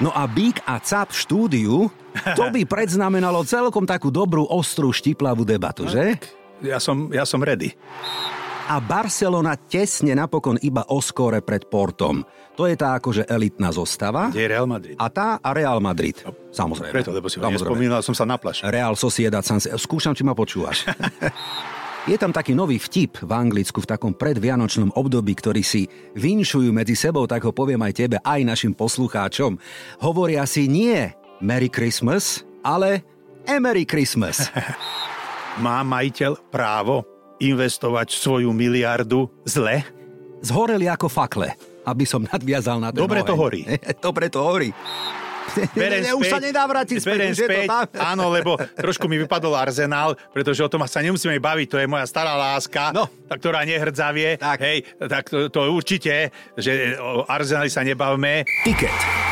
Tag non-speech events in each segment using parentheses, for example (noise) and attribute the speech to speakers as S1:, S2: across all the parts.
S1: No a Bík a Cap štúdiu, to by predznamenalo celkom takú dobrú, ostrú, štiplavú debatu, že?
S2: Ja som, ja som ready.
S1: A Barcelona tesne napokon iba o pred Portom. To je tá akože elitná zostava.
S2: Kde je Real Madrid?
S1: A tá a Real Madrid. Samozrejme.
S2: Preto, lebo si ho nespomínal, som sa naplašil.
S1: Real Sociedad Skúšam, či ma počúvaš. (laughs) Je tam taký nový vtip v Anglicku v takom predvianočnom období, ktorý si vinšujú medzi sebou, tak ho poviem aj tebe, aj našim poslucháčom. Hovoria si nie Merry Christmas, ale Emery Christmas. (laughs)
S2: Má majiteľ právo investovať svoju miliardu zle?
S1: Zhoreli ako fakle, aby som nadviazal na ten
S2: Dobre to horí. (laughs)
S1: Dobre to horí.
S2: Berem
S1: Ne, už sa nedá vrátiť späť, to
S2: späť.
S1: tam.
S2: Áno, lebo trošku mi vypadol Arsenal, pretože o tom sa nemusíme baviť, to je moja stará láska,
S1: No.
S2: tá, ktorá nehrdzavie.
S1: Tak.
S2: Hej, tak to, to určite, že o Arsenali sa nebavme.
S1: Tiket.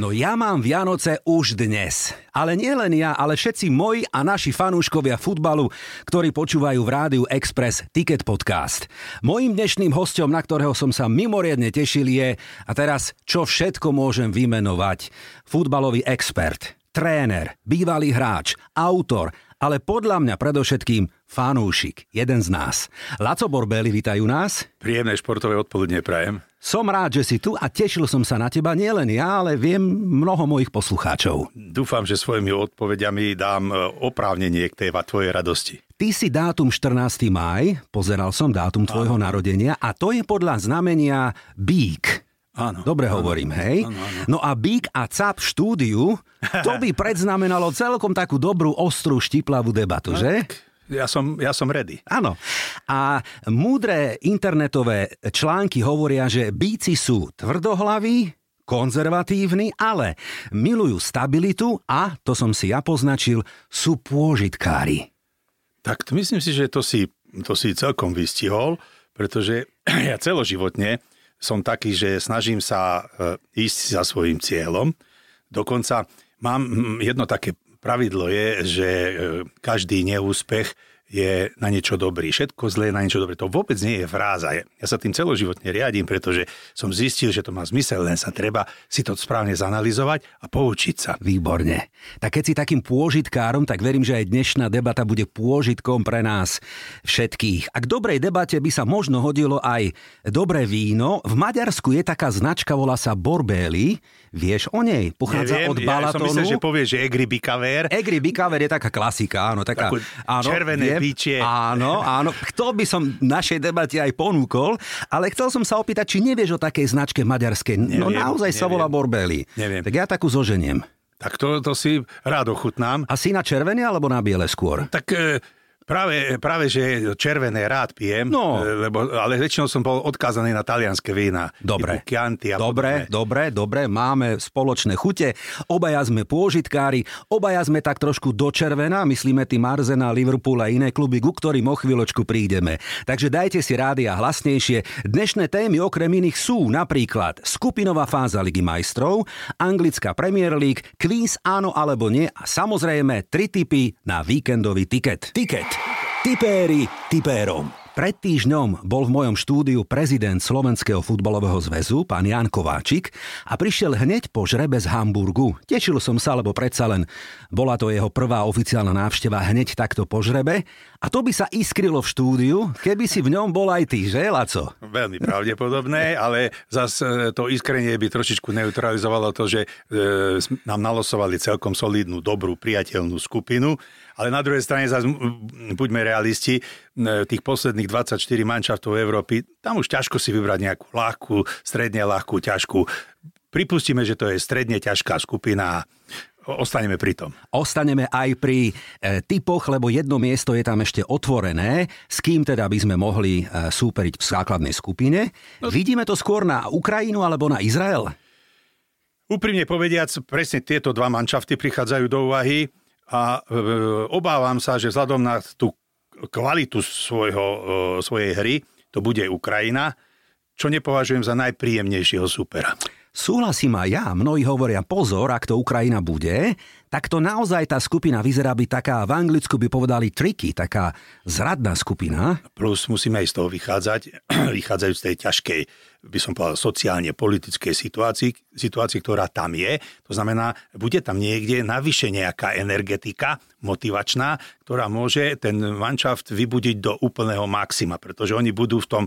S1: No ja mám Vianoce už dnes. Ale nie len ja, ale všetci moji a naši fanúškovia futbalu, ktorí počúvajú v Rádiu Express Ticket Podcast. Mojím dnešným hostom, na ktorého som sa mimoriadne tešil je, a teraz čo všetko môžem vymenovať, futbalový expert, tréner, bývalý hráč, autor, ale podľa mňa predovšetkým fanúšik, jeden z nás. Laco Borbeli, vítajú nás.
S2: Príjemné športové odpoludne prajem.
S1: Som rád, že si tu a tešil som sa na teba nielen ja, ale viem mnoho mojich poslucháčov.
S2: Dúfam, že svojimi odpovediami dám e, oprávnenie k tej tvojej radosti.
S1: Ty si dátum 14. máj, pozeral som dátum tvojho narodenia a to je podľa znamenia Bík.
S2: Áno.
S1: Dobre hovorím, hej?
S2: áno, áno.
S1: No a Bík a Cap v štúdiu, to by (laughs) predznamenalo celkom takú dobrú, ostrú, štiplavú debatu, že?
S2: Ja som, ja som ready.
S1: Áno. A múdre internetové články hovoria, že bíci sú tvrdohlaví, konzervatívni, ale milujú stabilitu a, to som si ja poznačil, sú pôžitkári.
S2: Tak to myslím si, že to si, to si celkom vystihol, pretože (clears throat) ja celoživotne som taký, že snažím sa e, ísť za svojim cieľom. Dokonca mám hm, jedno také pravidlo je, že e, každý neúspech je na niečo dobrý. Všetko zlé je na niečo dobré. To vôbec nie je fráza. Ja sa tým celoživotne riadím, pretože som zistil, že to má zmysel, len sa treba si to správne zanalizovať a poučiť sa.
S1: Výborne. Tak keď si takým pôžitkárom, tak verím, že aj dnešná debata bude pôžitkom pre nás všetkých. A k dobrej debate by sa možno hodilo aj dobré víno. V Maďarsku je taká značka, volá sa Borbély. Vieš o nej? Pochádza
S2: Neviem,
S1: od
S2: ja som
S1: Balatonu.
S2: myslel, že povieš, že Egri Bikaver.
S1: Egri Bikaver je taká klasika, áno. Taká,
S2: Takú
S1: áno,
S2: červené
S1: viem.
S2: pičie.
S1: Áno, áno. Kto by som našej debate aj ponúkol, ale chcel som sa opýtať, či nevieš o takej značke maďarskej. no
S2: Neviem,
S1: naozaj sa
S2: neviem.
S1: volá Borbeli.
S2: Neviem.
S1: Tak ja takú zoženiem.
S2: Tak to, to si rád ochutnám.
S1: A si na červené alebo na biele skôr?
S2: Tak e, práve, práve, že červené rád pijem,
S1: No.
S2: e, lebo, ale väčšinou som bol odkázaný na talianské vína.
S1: Dobre.
S2: Chianti a
S1: Dobre, dobre, dobre, máme spoločné chute, obaja sme pôžitkári, obaja sme tak trošku dočervená, myslíme tým Arsenal, Liverpool a iné kluby, ku ktorým o chvíľočku prídeme. Takže dajte si rády a hlasnejšie. Dnešné témy okrem iných sú napríklad skupinová fáza Ligy majstrov, anglická Premier League, kvíz áno alebo nie a samozrejme tri tipy na víkendový tiket. Tiket. Tipéri tipérom. Pred týždňom bol v mojom štúdiu prezident Slovenského futbalového zväzu, pán Jan Kováčik, a prišiel hneď po žrebe z Hamburgu. Tešil som sa, lebo predsa len bola to jeho prvá oficiálna návšteva hneď takto po žrebe. A to by sa iskrylo v štúdiu, keby si v ňom bol aj ty, že, Laco?
S2: Veľmi pravdepodobné, ale zase to iskrenie by trošičku neutralizovalo to, že e, nám nalosovali celkom solidnú, dobrú, priateľnú skupinu, ale na druhej strane zase buďme realisti, tých posledných 24 manšaftov Európy, tam už ťažko si vybrať nejakú ľahkú, stredne ľahkú, ťažkú. Pripustíme, že to je stredne ťažká skupina ostaneme pri tom.
S1: Ostaneme aj pri e, typoch, lebo jedno miesto je tam ešte otvorené, s kým teda by sme mohli e, súperiť v základnej skupine. No, Vidíme to skôr na Ukrajinu alebo na Izrael?
S2: Úprimne povediac, presne tieto dva manšafty prichádzajú do úvahy a e, obávam sa, že vzhľadom na tú kvalitu svojho, e, svojej hry to bude Ukrajina, čo nepovažujem za najpríjemnejšieho supera.
S1: Súhlasím aj ja, mnohí hovoria pozor, ak to Ukrajina bude, tak to naozaj tá skupina vyzerá byť taká, v Anglicku by povedali triky, taká zradná skupina.
S2: Plus musíme aj z toho vychádzať, (clears throat) vychádzajú z tej ťažkej, by som povedal, sociálne politickej situácii, situácii, ktorá tam je. To znamená, bude tam niekde navyše nejaká energetika motivačná, ktorá môže ten manšaft vybudiť do úplného maxima, pretože oni budú v tom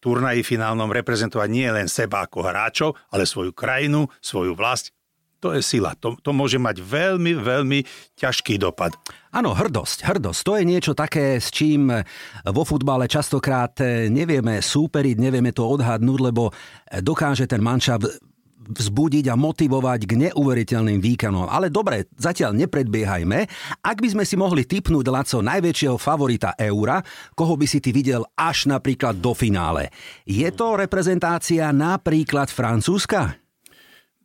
S2: turnaji finálnom reprezentovať nie len seba ako hráčov, ale svoju krajinu, svoju vlast. To je sila. To, to môže mať veľmi, veľmi ťažký dopad.
S1: Áno, hrdosť. Hrdosť. To je niečo také, s čím vo futbale častokrát e, nevieme súperiť, nevieme to odhadnúť, lebo dokáže ten manšaft vzbudiť a motivovať k neuveriteľným výkonom. Ale dobre, zatiaľ nepredbiehajme. Ak by sme si mohli typnúť, Laco, najväčšieho favorita Eura, koho by si ty videl až napríklad do finále. Je to reprezentácia napríklad Francúzska?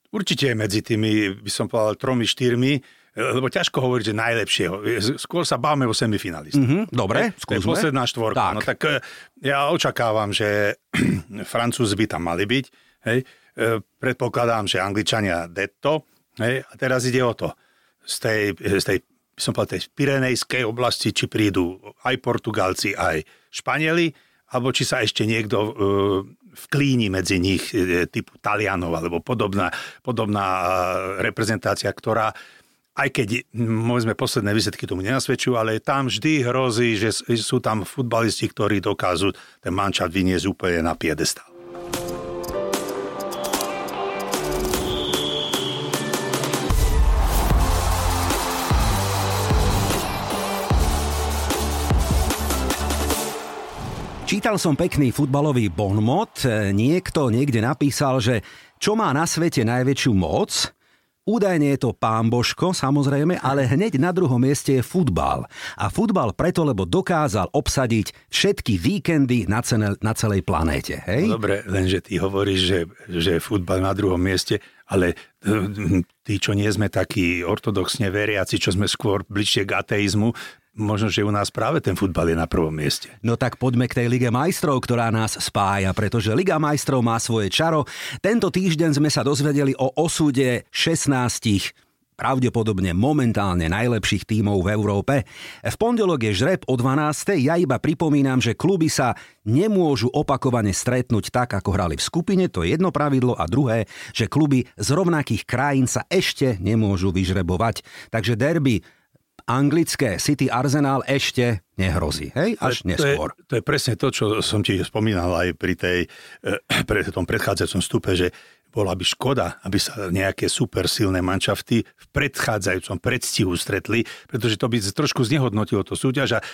S2: Určite medzi tými, by som povedal, tromi, štyrmi, lebo ťažko hovoriť, že najlepšieho. Skôr sa bávame o semifinalistách.
S1: Mm-hmm, dobre, skúsme.
S2: To je posledná štvorka. Tak. No tak eh, ja očakávam, že (clears throat) Francúzi by tam mali byť. Hej. E, predpokladám, že Angličania detto. Hej, a teraz ide o to, z tej, z tej som povedal, tej Pirenejskej oblasti, či prídu aj Portugalci, aj Španieli, alebo či sa ešte niekto uh, vklíni medzi nich uh, typu Talianov, alebo podobná, podobná uh, reprezentácia, ktorá aj keď môžeme posledné výsledky tomu nenasvedčujú, ale tam vždy hrozí, že sú tam futbalisti, ktorí dokážu ten mančat vyniesť úplne na piedestal.
S1: Čítal som pekný futbalový bonmot. Niekto niekde napísal, že čo má na svete najväčšiu moc, Údajne je to pán Božko, samozrejme, ale hneď na druhom mieste je futbal. A futbal preto, lebo dokázal obsadiť všetky víkendy na, cene, na celej planéte. Hej?
S2: No dobre, lenže ty hovoríš, že, že futbal na druhom mieste, ale hm, tí, čo nie sme takí ortodoxne veriaci, čo sme skôr bližšie k ateizmu, možno, že u nás práve ten futbal je na prvom mieste.
S1: No tak poďme k tej Lige majstrov, ktorá nás spája, pretože Liga majstrov má svoje čaro. Tento týždeň sme sa dozvedeli o osude 16 pravdepodobne momentálne najlepších tímov v Európe. V pondelok je žreb o 12. Ja iba pripomínam, že kluby sa nemôžu opakovane stretnúť tak, ako hrali v skupine, to je jedno pravidlo, a druhé, že kluby z rovnakých krajín sa ešte nemôžu vyžrebovať. Takže derby anglické City Arsenal ešte nehrozí, hej? Až to neskôr.
S2: Je, to je presne to, čo som ti spomínal aj pri, tej, eh, pri tom predchádzajúcom stupe, že bola by škoda, aby sa nejaké super silné manšafty v predchádzajúcom predstihu stretli, pretože to by trošku znehodnotilo to súťaž a e,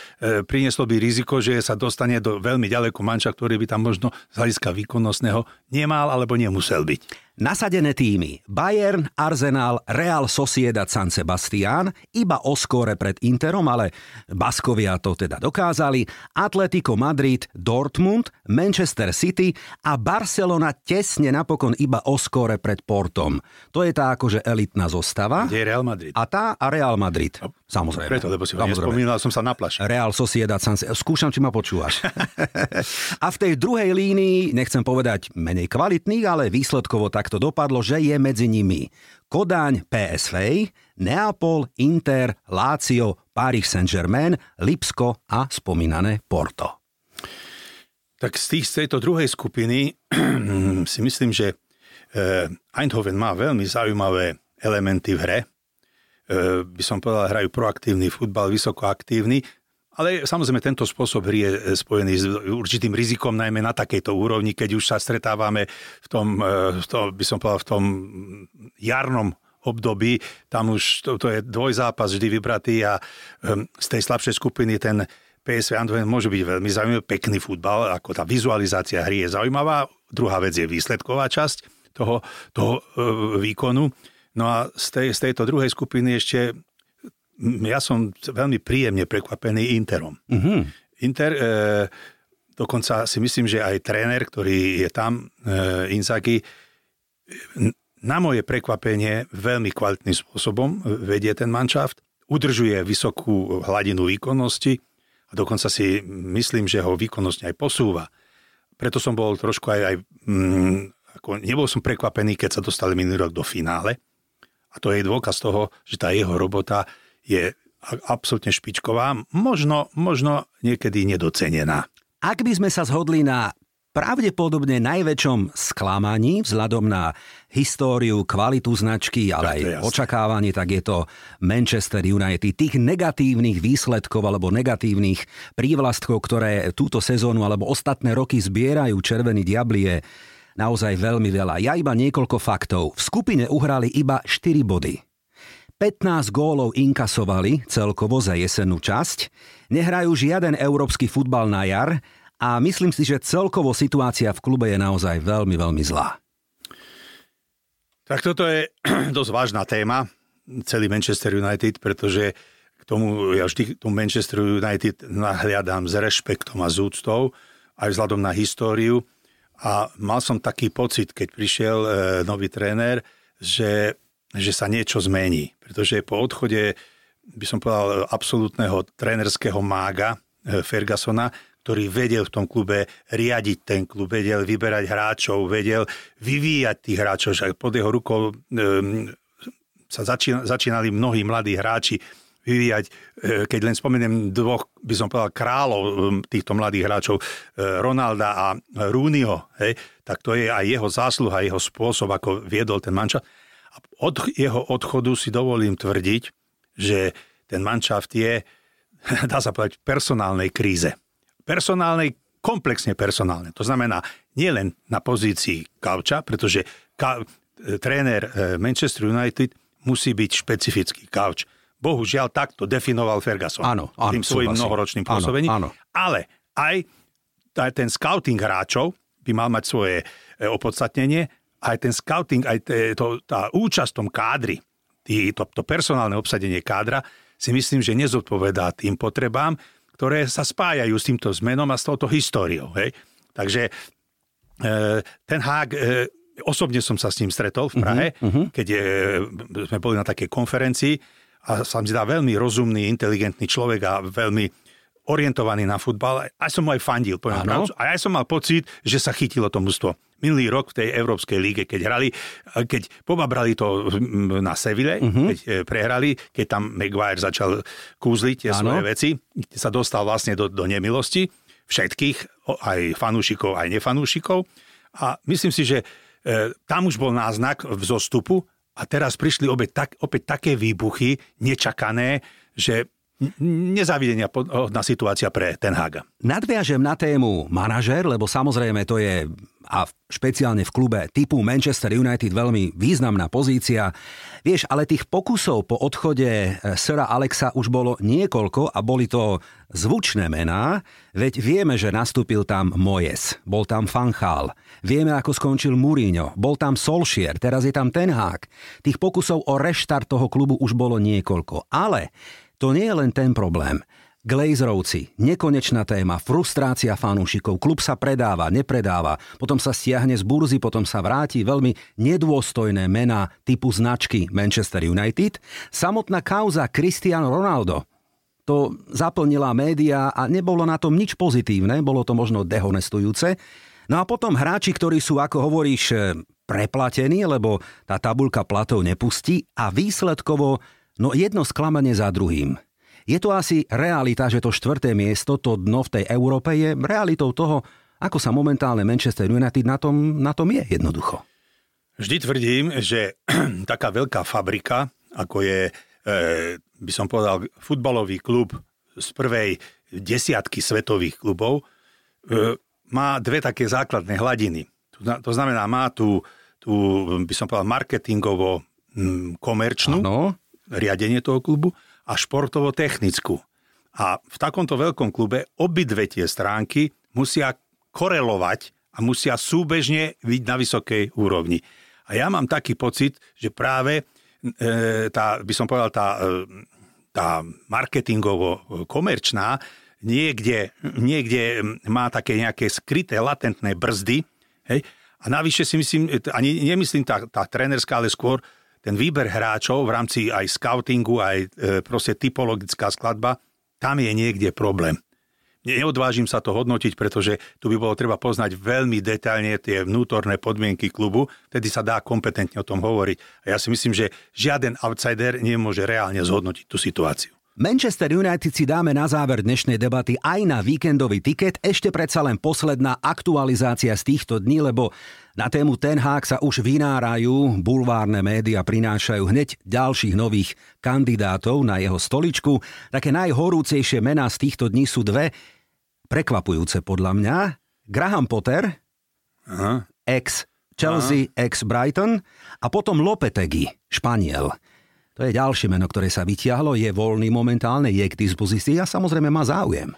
S2: prinieslo by riziko, že sa dostane do veľmi ďaleko manša, ktorý by tam možno z hľadiska výkonnostného nemal alebo nemusel byť.
S1: Nasadené týmy Bayern, Arsenal, Real Sociedad San Sebastián iba o skóre pred Interom, ale Baskovia to teda dokázali, Atletico Madrid, Dortmund, Manchester City a Barcelona tesne napokon iba o skóre pred Portom. To je tá akože elitná zostava.
S2: Kde je Real Madrid?
S1: A tá a Real Madrid. No, Samozrejme.
S2: Preto, lebo si ho nespomínal, som sa naplašil.
S1: Real Sociedad San Skúšam, či ma počúvaš. (laughs) a v tej druhej línii, nechcem povedať menej kvalitných, ale výsledkovo tak takto dopadlo, že je medzi nimi Kodáň PSV, Neapol, Inter, Lácio, Paris Saint-Germain, Lipsko a spomínané Porto.
S2: Tak z, tých, z tejto druhej skupiny (clears throat) si myslím, že eh, Eindhoven má veľmi zaujímavé elementy v hre. Eh, by som povedal, hrajú proaktívny futbal, vysokoaktívny. Ale samozrejme tento spôsob hry je e, spojený s určitým rizikom, najmä na takejto úrovni, keď už sa stretávame v tom, e, v tom by som povedal, v tom jarnom období, tam už to, to je dvojzápas vždy vybratý a um, z tej slabšej skupiny ten PSV Eindhoven môže byť veľmi zaujímavý, pekný futbal, ako tá vizualizácia hry je zaujímavá. Druhá vec je výsledková časť toho, toho uh, výkonu. No a z, tej, z tejto druhej skupiny ešte ja som veľmi príjemne prekvapený Interom. Mm-hmm. Inter, e, dokonca si myslím, že aj tréner, ktorý je tam, e, Inzaghi, na moje prekvapenie veľmi kvalitným spôsobom vedie ten manšaft, udržuje vysokú hladinu výkonnosti a dokonca si myslím, že ho výkonnosť aj posúva. Preto som bol trošku aj, aj mm, ako nebol som prekvapený, keď sa dostali minulý rok do finále. A to je dôkaz toho, že tá jeho robota je absolútne špičková, možno, možno niekedy nedocenená.
S1: Ak by sme sa zhodli na pravdepodobne najväčšom sklamaní vzhľadom na históriu, kvalitu značky, ale aj očakávanie, tak je to Manchester United. Tých negatívnych výsledkov alebo negatívnych prívlastkov, ktoré túto sezónu alebo ostatné roky zbierajú Červení diabli je naozaj veľmi veľa. Ja iba niekoľko faktov. V skupine uhrali iba 4 body. 15 gólov inkasovali celkovo za jesennú časť, nehrajú žiaden európsky futbal na jar a myslím si, že celkovo situácia v klube je naozaj veľmi, veľmi zlá.
S2: Tak toto je (clears throat) dosť vážna téma, celý Manchester United, pretože k tomu, ja vždy k tomu Manchester United nahliadám s rešpektom a s úctou, aj vzhľadom na históriu. A mal som taký pocit, keď prišiel e, nový tréner, že že sa niečo zmení. Pretože po odchode, by som povedal, absolútneho trénerského mága eh, Fergusona, ktorý vedel v tom klube riadiť ten klub, vedel vyberať hráčov, vedel vyvíjať tých hráčov, že pod jeho rukou um, sa začína, začínali mnohí mladí hráči vyvíjať, eh, keď len spomeniem dvoch, by som povedal, kráľov ehm, týchto mladých hráčov, eh, Ronalda a Rooneyho, hej, tak to je aj jeho zásluha, jeho spôsob, ako viedol ten manča od jeho odchodu si dovolím tvrdiť, že ten manšaft je, (laughs) dá sa povedať, v personálnej kríze. Personálnej, komplexne personálne. To znamená, nielen na pozícii kauča, pretože ka, tréner eh, Manchester United musí byť špecifický kauč. Bohužiaľ, takto definoval Ferguson.
S1: Áno, áno,
S2: tým svojim súhlasím. mnohoročným pôsobením. Áno, áno. Ale aj ten scouting hráčov by mal mať svoje eh, opodstatnenie aj ten scouting, aj to, tá účasť v tom kádri, tý, to, to personálne obsadenie kádra, si myslím, že nezodpovedá tým potrebám, ktoré sa spájajú s týmto zmenom a s touto históriou. Hej? Takže e, ten Hák, e, osobne som sa s ním stretol v Prahe, uh-huh, uh-huh. keď e, sme boli na takej konferencii a sa mi zdá veľmi rozumný, inteligentný človek a veľmi orientovaný na futbal. Aj som mu aj fandil, poviem A ja som mal pocit, že sa chytilo to mústvo minulý rok v tej Európskej líge, keď hrali, keď pobabrali to na Seville, uh-huh. keď e, prehrali, keď tam Maguire začal kúzliť tie svoje veci, sa dostal vlastne do, do nemilosti všetkých, aj fanúšikov, aj nefanúšikov. A myslím si, že e, tam už bol náznak v zostupu a teraz prišli opäť, tak, opäť také výbuchy, nečakané, že nezávidenia na situácia pre Ten Haga.
S1: Nadviažem na tému manažer, lebo samozrejme to je a špeciálne v klube typu Manchester United veľmi významná pozícia. Vieš, ale tých pokusov po odchode e, Sira Alexa už bolo niekoľko a boli to zvučné mená, veď vieme, že nastúpil tam Moyes, bol tam Fanchal, vieme, ako skončil Mourinho, bol tam Solskjaer, teraz je tam Ten Hag. Tých pokusov o reštart toho klubu už bolo niekoľko, ale to nie je len ten problém. Glazerovci, nekonečná téma, frustrácia fanúšikov, klub sa predáva, nepredáva, potom sa stiahne z burzy, potom sa vráti veľmi nedôstojné mená typu značky Manchester United. Samotná kauza Cristiano Ronaldo, to zaplnila média a nebolo na tom nič pozitívne, bolo to možno dehonestujúce. No a potom hráči, ktorí sú, ako hovoríš, preplatení, lebo tá tabulka platov nepustí a výsledkovo No jedno sklamanie za druhým. Je to asi realita, že to štvrté miesto, to dno v tej Európe je realitou toho, ako sa momentálne Manchester United na tom, na tom je jednoducho.
S2: Vždy tvrdím, že (clears throat) taká veľká fabrika, ako je, e, by som povedal, futbalový klub z prvej desiatky svetových klubov, e, má dve také základné hladiny. To znamená, má tú, tú by som povedal, marketingovo komerčnú, ano riadenie toho klubu a športovo-technickú. A v takomto veľkom klube obidve tie stránky musia korelovať a musia súbežne byť na vysokej úrovni. A ja mám taký pocit, že práve e, tá, by som povedal, tá, e, tá marketingovo-komerčná niekde, niekde má také nejaké skryté, latentné brzdy. Hej? A navyše si myslím, ani nemyslím tá, tá trénerská, ale skôr ten výber hráčov v rámci aj scoutingu, aj e, proste typologická skladba, tam je niekde problém. Neodvážim sa to hodnotiť, pretože tu by bolo treba poznať veľmi detailne tie vnútorné podmienky klubu, vtedy sa dá kompetentne o tom hovoriť. A ja si myslím, že žiaden outsider nemôže reálne zhodnotiť tú situáciu.
S1: Manchester United si dáme na záver dnešnej debaty aj na víkendový tiket. Ešte predsa len posledná aktualizácia z týchto dní, lebo na tému Ten Hag sa už vynárajú, bulvárne média prinášajú hneď ďalších nových kandidátov na jeho stoličku. Také najhorúcejšie mená z týchto dní sú dve, prekvapujúce podľa mňa. Graham Potter, Aha. ex Chelsea, Aha. ex Brighton a potom Lopetegui, Španiel. To je ďalšie meno, ktoré sa vytiahlo, je voľný momentálne, je k dispozícii a samozrejme má záujem.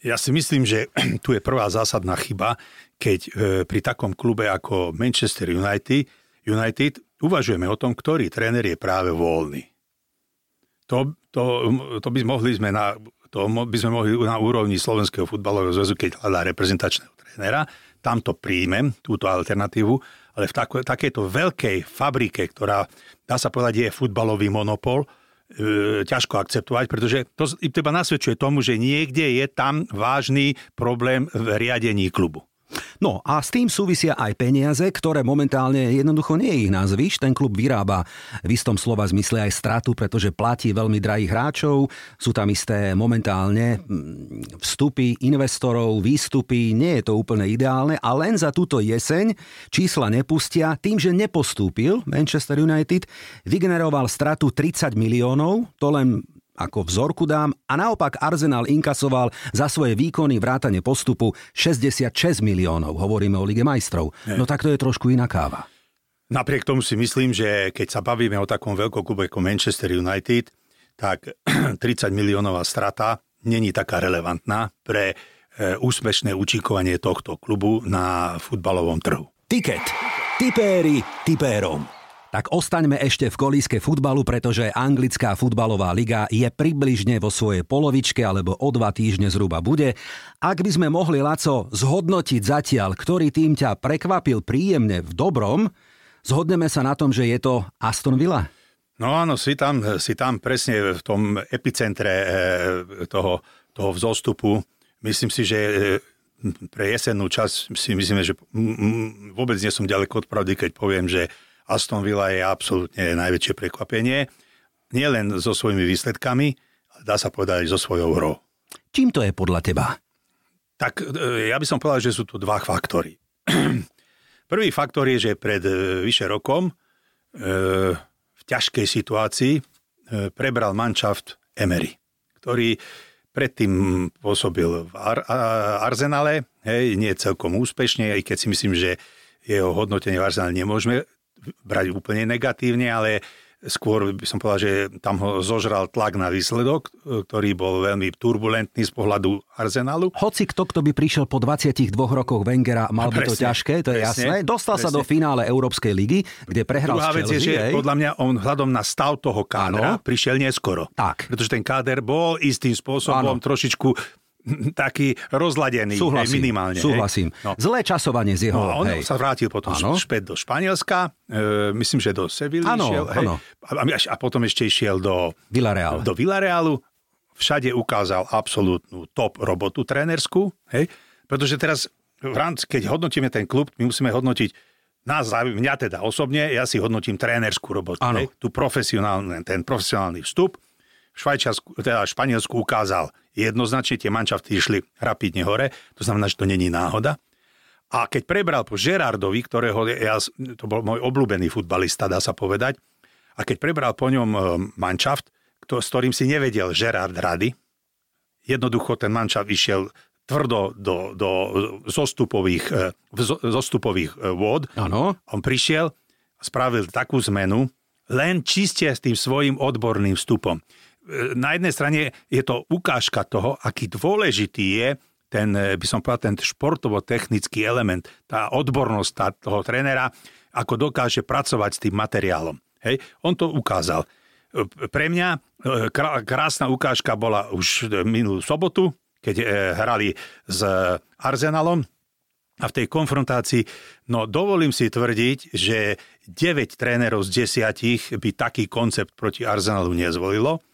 S2: Ja si myslím, že (clears throat) tu je prvá zásadná chyba, keď e, pri takom klube ako Manchester United, United uvažujeme o tom, ktorý tréner je práve voľný. To, to, to by mohli sme na, to by sme mohli na úrovni Slovenského futbalového zväzu, keď hľadá reprezentačného trénera, tam to príjmem, túto alternatívu, ale v tako, takejto veľkej fabrike, ktorá, dá sa povedať, je futbalový monopol, e, ťažko akceptovať, pretože to iba nasvedčuje tomu, že niekde je tam vážny problém v riadení klubu.
S1: No a s tým súvisia aj peniaze, ktoré momentálne jednoducho nie je ich nazvíš. Ten klub vyrába v istom slova zmysle aj stratu, pretože platí veľmi drahých hráčov. Sú tam isté momentálne mm, vstupy investorov, výstupy. Nie je to úplne ideálne a len za túto jeseň čísla nepustia. Tým, že nepostúpil Manchester United, vygeneroval stratu 30 miliónov. To len ako vzorku dám a naopak Arsenal inkasoval za svoje výkony vrátane postupu 66 miliónov. Hovoríme o Lige majstrov. No tak to je trošku iná káva.
S2: Napriek tomu si myslím, že keď sa bavíme o takom veľkom klube ako Manchester United, tak (clears throat) 30 miliónová strata není taká relevantná pre e, úspešné učíkovanie tohto klubu na futbalovom trhu.
S1: Tiket. Tipéri tipérom. Tak ostaňme ešte v kolíske futbalu, pretože anglická futbalová liga je približne vo svojej polovičke alebo o dva týždne zhruba bude. Ak by sme mohli, Laco, zhodnotiť zatiaľ, ktorý tým ťa prekvapil príjemne v dobrom, zhodneme sa na tom, že je to Aston Villa?
S2: No áno, si tam, si tam presne v tom epicentre eh, toho, toho vzostupu. Myslím si, že eh, pre jesennú časť si myslíme, že vôbec nie som ďaleko od pravdy, keď poviem, že Aston Villa je absolútne najväčšie prekvapenie. Nielen so svojimi výsledkami, ale dá sa povedať aj so svojou hrou.
S1: Čím to je podľa teba?
S2: Tak e, ja by som povedal, že sú tu dva faktory. (clears throat) Prvý faktor je, že pred e, vyše rokom e, v ťažkej situácii prebral manšaft Emery, ktorý predtým pôsobil v Ar- Arzenale, hej, nie celkom úspešne, aj keď si myslím, že jeho hodnotenie v Arzenale nemôžeme brať úplne negatívne, ale skôr by som povedal, že tam ho zožral tlak na výsledok, ktorý bol veľmi turbulentný z pohľadu Arsenalu.
S1: Hoci kto, kto by prišiel po 22 rokoch Wengera, mal by to ťažké, to je presne, jasné. Dostal presne. sa do finále Európskej ligy, kde prehral
S2: Druhá vec je, že hej. podľa mňa on vzhľadom na stav toho kádra ano. prišiel neskoro.
S1: Tak.
S2: Pretože ten káder bol istým spôsobom ano. trošičku taký rozladený, súhlasím, minimálne.
S1: Súhlasím. No. Zlé časovanie z jeho... No,
S2: on hej. sa vrátil potom ano. späť do Španielska, e, myslím, že do Sevilly išiel. Hej, a, a potom ešte išiel do
S1: Villareal.
S2: Do Villarealu. Všade ukázal absolútnu top robotu trénerskú. Hej, pretože teraz, v rámci, keď hodnotíme ten klub, my musíme hodnotiť nás, mňa teda osobne, ja si hodnotím trénerskú robotu. Hej, tu profesionálny, ten profesionálny vstup, Švajčiarsku, teda Španielsku ukázal jednoznačne, tie manšafty išli rapidne hore, to znamená, že to není náhoda. A keď prebral po Gerardovi, ktorého ja, to bol môj obľúbený futbalista, dá sa povedať, a keď prebral po ňom e, manšaft, s ktorým si nevedel Gerard rady, jednoducho ten manšaft išiel tvrdo do, do zostupových, e, zostupových e, vôd.
S1: Ano.
S2: On prišiel a spravil takú zmenu, len čiste s tým svojim odborným vstupom na jednej strane je to ukážka toho, aký dôležitý je ten, eh, by som povedal, ten športovo-technický element, tá odbornosť tá, toho trénera, ako dokáže pracovať s tým materiálom. Hej? On to ukázal. Eh, pre mňa eh, krásna ukážka bola už minulú sobotu, keď hrali s Arsenalom a v tej konfrontácii, no dovolím si tvrdiť, že 9 trénerov z 10 by taký koncept proti Arsenalu nezvolilo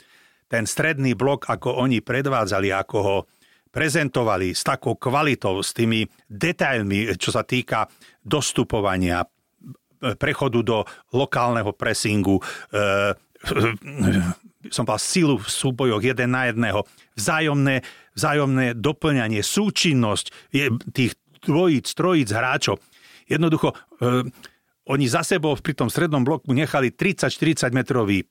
S2: ten stredný blok, ako oni predvádzali, ako ho prezentovali s takou kvalitou, s tými detailmi, čo sa týka dostupovania, prechodu do lokálneho pressingu, e, som povedal, silu v súbojoch jeden na jedného, vzájomné, vzájomné doplňanie, súčinnosť tých dvojíc, trojíc hráčov. Jednoducho, e, oni za sebou pri tom strednom bloku nechali 30-40 metrový e,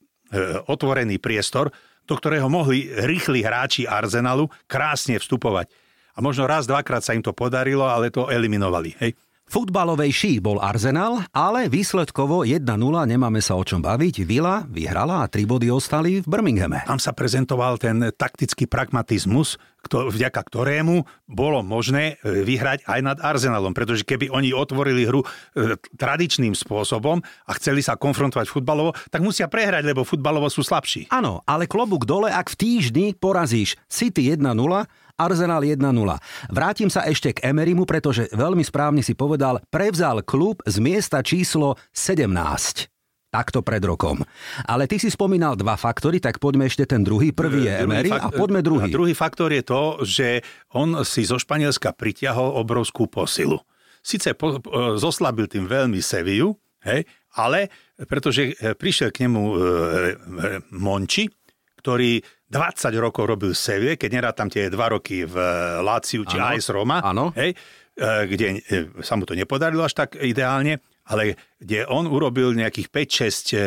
S2: otvorený priestor, do ktorého mohli rýchli hráči Arsenalu krásne vstupovať. A možno raz, dvakrát sa im to podarilo, ale to eliminovali. Hej.
S1: Futbalovejší bol Arsenal, ale výsledkovo 1-0, nemáme sa o čom baviť. Villa vyhrala a tri body ostali v Birminghame.
S2: Tam sa prezentoval ten taktický pragmatizmus, vďaka ktorému bolo možné e, vyhrať aj nad Arsenalom, pretože keby oni otvorili hru e, tradičným spôsobom a chceli sa konfrontovať futbalovo, tak musia prehrať, lebo futbalovo sú slabší.
S1: Áno, ale klobúk dole, ak v týždni porazíš City 1-0, Arsenal 1-0. Vrátim sa ešte k Emerimu, pretože veľmi správne si povedal, prevzal klub z miesta číslo 17 takto pred rokom. Ale ty si spomínal dva faktory, tak poďme ešte ten druhý. Prvý je Emery fakt, a poďme druhý.
S2: A druhý faktor je to, že on si zo Španielska pritiahol obrovskú posilu. Sice po, po, zoslabil tým veľmi Seviu, hej, ale pretože e, prišiel k nemu e, e, Monči, ktorý 20 rokov robil Sevie, keď nerá tam tie dva roky v Láciu či AS Roma,
S1: ano.
S2: Hej, e, kde e, sa mu to nepodarilo až tak ideálne, ale kde on urobil nejakých 5-6 e,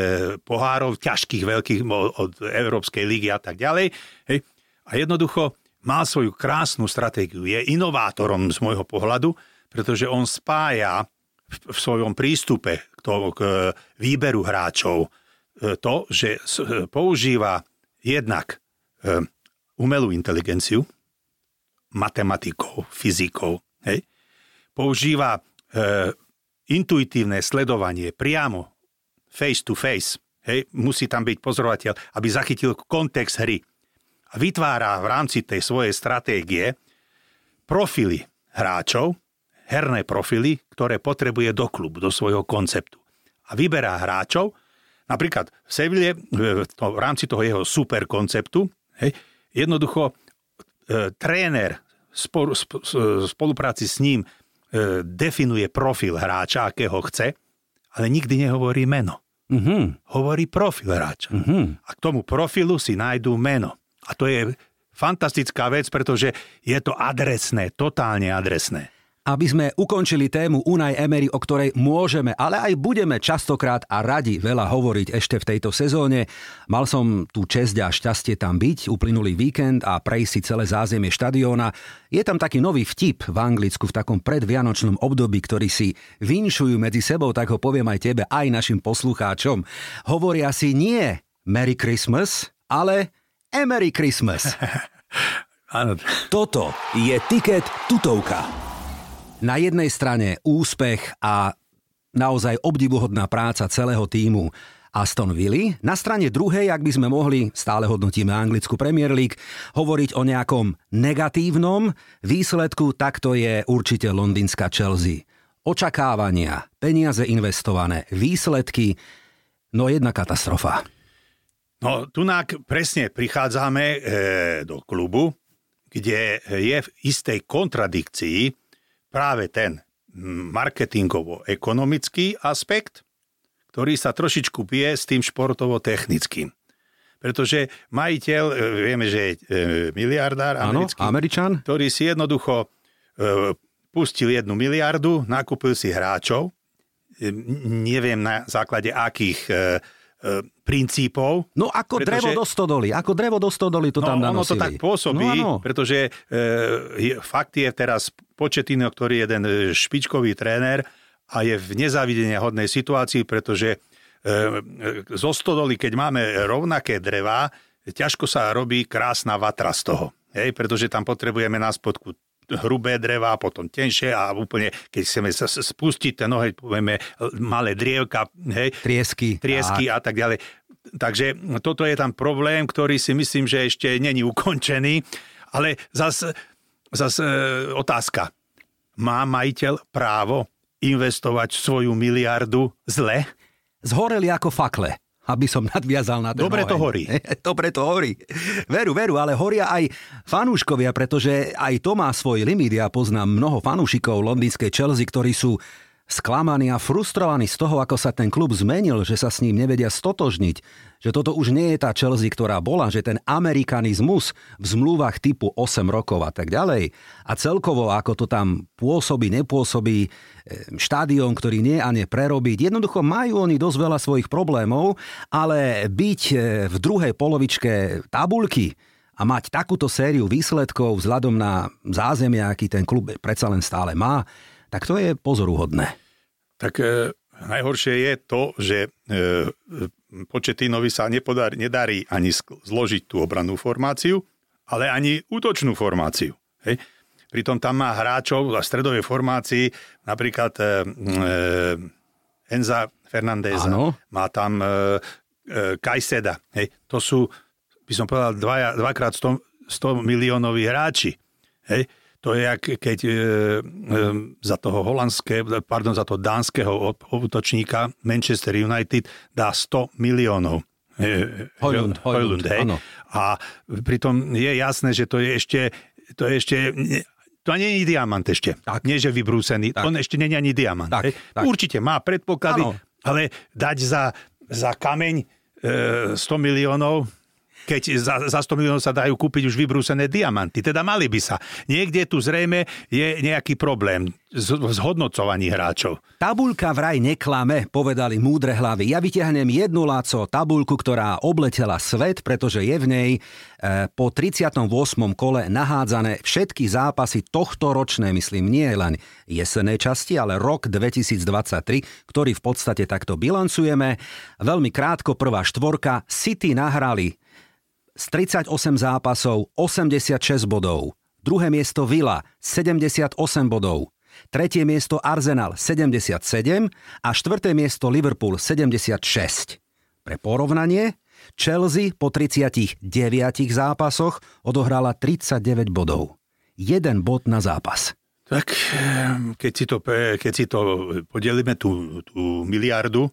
S2: pohárov, ťažkých, veľkých od Európskej ligy a tak ďalej. Hej. A jednoducho mal svoju krásnu stratégiu. Je inovátorom z môjho pohľadu, pretože on spája v svojom prístupe k, to, k výberu hráčov to, že používa jednak umelú inteligenciu, matematikou, fyzikou. Hej? Používa e, intuitívne sledovanie priamo, face to face. Hej? Musí tam byť pozorovateľ, aby zachytil kontext hry. A vytvára v rámci tej svojej stratégie profily hráčov, herné profily, ktoré potrebuje do klubu, do svojho konceptu. A vyberá hráčov, napríklad v Seville v rámci toho jeho super konceptu Hej. Jednoducho, e, tréner spolu, sp, spolupráci s ním e, definuje profil hráča, akého chce, ale nikdy nehovorí meno. Mm-hmm. Hovorí profil hráča. Mm-hmm. A k tomu profilu si nájdú meno. A to je fantastická vec, pretože je to adresné, totálne adresné
S1: aby sme ukončili tému Unai Emery, o ktorej môžeme, ale aj budeme častokrát a radi veľa hovoriť ešte v tejto sezóne. Mal som tú česť a šťastie tam byť uplynulý víkend a prejsť si celé zázemie štadióna. Je tam taký nový vtip v Anglicku v takom predvianočnom období, ktorý si vinšujú medzi sebou, tak ho poviem aj tebe, aj našim poslucháčom. Hovoria si nie Merry Christmas, ale Emery Christmas. (laughs)
S2: Áno.
S1: Toto je tiket tutovka na jednej strane úspech a naozaj obdivuhodná práca celého týmu Aston Villa. Na strane druhej, ak by sme mohli, stále hodnotíme anglickú Premier League, hovoriť o nejakom negatívnom výsledku, tak to je určite londýnska Chelsea. Očakávania, peniaze investované, výsledky, no jedna katastrofa.
S2: No, tu presne prichádzame e, do klubu, kde je v istej kontradikcii práve ten marketingovo-ekonomický aspekt, ktorý sa trošičku pije s tým športovo-technickým. Pretože majiteľ, e, vieme, že je e, miliardár americký,
S1: ano, Američan.
S2: ktorý si jednoducho e, pustil jednu miliardu, nakúpil si hráčov, neviem na základe akých princípov.
S1: No ako pretože, drevo do stodoly, ako drevo do stodoly to no, tam nanosili.
S2: Ono to tak pôsobí, no, pretože e, fakt je teraz Početino, ktorý je jeden e, špičkový tréner a je v nezávidenia hodnej situácii, pretože e, e, zo stodoly, keď máme rovnaké drevá, ťažko sa robí krásna vatra z toho. Hej, pretože tam potrebujeme na spodku hrubé drevá, potom tenšie a úplne, keď chceme sa spustiť ten noheď, povieme malé drievka, hej,
S1: triesky,
S2: triesky a tak ďalej. Takže toto je tam problém, ktorý si myslím, že ešte není ukončený, ale zase zas, e, otázka. Má majiteľ právo investovať svoju miliardu zle?
S1: Zhoreli ako fakle aby som nadviazal na ten
S2: Dobre to horí. (laughs)
S1: Dobre to horí. Veru, veru, ale horia aj fanúškovia, pretože aj to má svoj limit. Ja poznám mnoho fanúšikov londýnskej Chelsea, ktorí sú sklamaní a frustrovaní z toho, ako sa ten klub zmenil, že sa s ním nevedia stotožniť, že toto už nie je tá Chelsea, ktorá bola, že ten amerikanizmus v zmluvách typu 8 rokov a tak ďalej a celkovo ako to tam pôsobí, nepôsobí, e, štádion, ktorý nie a nie prerobiť. Jednoducho majú oni dosť veľa svojich problémov, ale byť e, v druhej polovičke tabulky a mať takúto sériu výsledkov vzhľadom na zázemie, aký ten klub predsa len stále má, tak to je pozoruhodné.
S2: Tak e, najhoršie je to, že e, Početinovi sa nepodarí, nedarí ani zložiť tú obrannú formáciu, ale ani útočnú formáciu. Hej? Pritom tam má hráčov v stredovej formácii, napríklad e, e, Enza Fernandeza, má tam e, e, Kajseda. Hej? To sú, by som povedal, dva, dvakrát 100, 100 miliónoví hráči. Hej? To je, keď e, e, za toho holandské, pardon, za toho dánskeho útočníka Manchester United dá 100 miliónov.
S1: Hojlund, Hojlund, hej.
S2: A pritom je jasné, že to je ešte, to je ešte to nie je diamant ešte. Tak. Nie, že vybrúsený. Tak. On ešte nie je ani diamant. Tak, tak. Určite má predpoklady, ano. ale dať za, za kameň e, 100 miliónov, keď za, za 100 miliónov sa dajú kúpiť už vybrúsené diamanty. Teda mali by sa. Niekde tu zrejme je nejaký problém s zhodnocovaní hráčov.
S1: Tabulka vraj neklame, povedali múdre hlavy. Ja vyťahnem jednu láco tabulku, ktorá obletela svet, pretože je v nej e, po 38. kole nahádzané všetky zápasy tohto ročné, myslím, nie len jesenej časti, ale rok 2023, ktorý v podstate takto bilancujeme. Veľmi krátko prvá štvorka. City nahrali z 38 zápasov 86 bodov. Druhé miesto Villa 78 bodov. Tretie miesto Arsenal 77 a štvrté miesto Liverpool 76. Pre porovnanie, Chelsea po 39 zápasoch odohrala 39 bodov. Jeden bod na zápas.
S2: Tak ehm, keď si to, keď si to podelíme tú, tú miliardu,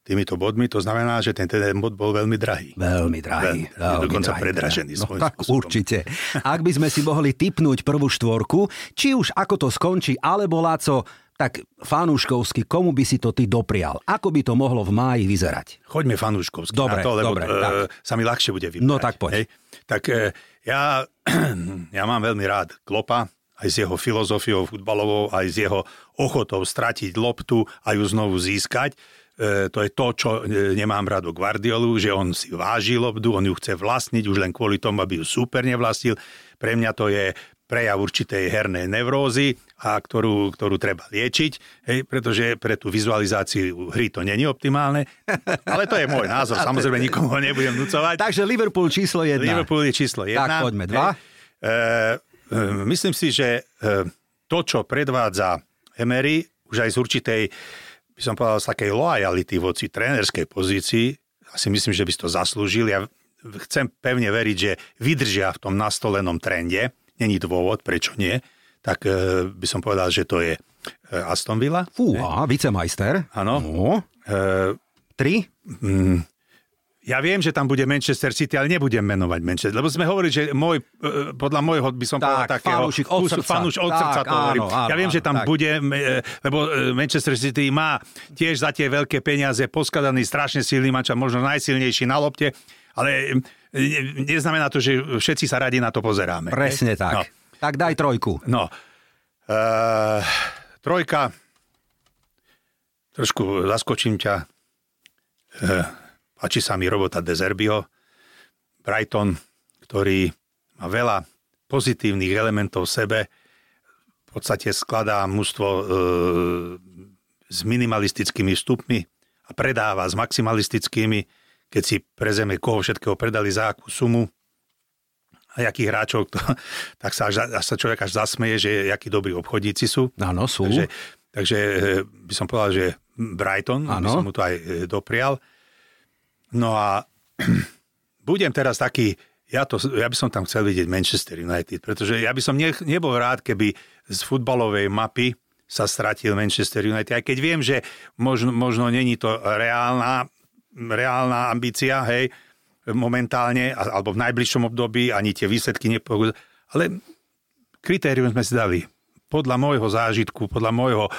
S2: týmito bodmi, to znamená, že ten, ten bod bol veľmi drahý.
S1: Veľmi drahý. Veľmi, veľmi
S2: dokonca drahý, predražený.
S1: No, tak spôsobom. určite. Ak by sme si mohli typnúť prvú štvorku, či už ako to skončí, alebo Láco, tak fanúškovsky, komu by si to ty doprial? Ako by to mohlo v máji vyzerať?
S2: Choďme fanúškovsky
S1: dobre,
S2: na to, lebo
S1: dobre,
S2: e, tak. sa mi ľahšie bude vybrať.
S1: No tak poď. Hej?
S2: Tak e, ja, (clears throat) ja mám veľmi rád Klopa, aj s jeho filozofiou futbalovou, aj s jeho ochotou stratiť loptu a ju znovu získať. E, to je to, čo e, nemám rád o Guardiolu, že on si váži lobdu, on ju chce vlastniť už len kvôli tomu, aby ju super nevlastnil. Pre mňa to je prejav určitej hernej nevrózy, a ktorú, ktorú treba liečiť, hej, pretože pre tú vizualizáciu hry to není optimálne. (laughs) Ale to je môj názor, (laughs) samozrejme nikomu ho nebudem nucovať.
S1: Takže Liverpool číslo jedna.
S2: Liverpool je číslo jedna.
S1: Tak poďme, dva.
S2: E, e, myslím si, že to, čo predvádza Emery, už aj z určitej by som povedal, z takej lojality voci trénerskej pozícii, asi myslím, že by si to zaslúžil. Ja chcem pevne veriť, že vydržia v tom nastolenom trende. Není dôvod, prečo nie. Tak e, by som povedal, že to je e, Aston Villa.
S1: Fúha, vicemajster.
S2: Áno. No.
S1: E, Tri?
S2: Mm, ja viem, že tam bude Manchester City, ale nebudem menovať Manchester, lebo sme hovorili, že môj, e, podľa môjho by som
S1: tak, povedal takého... Fanúšik od srdca.
S2: Fanúš od srdca to hovorím. Áno, ja viem, že tam tak. bude, e, lebo e, Manchester City má tiež za tie veľké peniaze poskladaný strašne silný mač a možno najsilnejší na lopte, ale neznamená to, že všetci sa radi na to pozeráme.
S1: Presne ne? tak. No. Tak daj trojku.
S2: No. Uh, trojka. Trošku zaskočím ťa. Uh, Páči sa mi robota Dezerbio. Brighton, ktorý má veľa pozitívnych elementov v sebe, v podstate skladá mužstvo e, s minimalistickými vstupmi a predáva s maximalistickými, keď si prezeme, koho všetkého predali za akú sumu a jakých hráčov, to, tak sa, až, až sa človek až zasmeje, že akí dobrí obchodníci sú.
S1: Áno, sú.
S2: Takže, takže e, by som povedal, že Brighton, ano. by som mu to aj e, doprial. No a (clears throat) budem teraz taký, ja, to, ja by som tam chcel vidieť Manchester United, pretože ja by som ne, nebol rád, keby z futbalovej mapy sa stratil Manchester United. Aj keď viem, že možno, možno není to reálna reálna ambícia, hej, momentálne, alebo v najbližšom období, ani tie výsledky nepo... Ale kritérium sme si dali podľa môjho zážitku, podľa môjho e,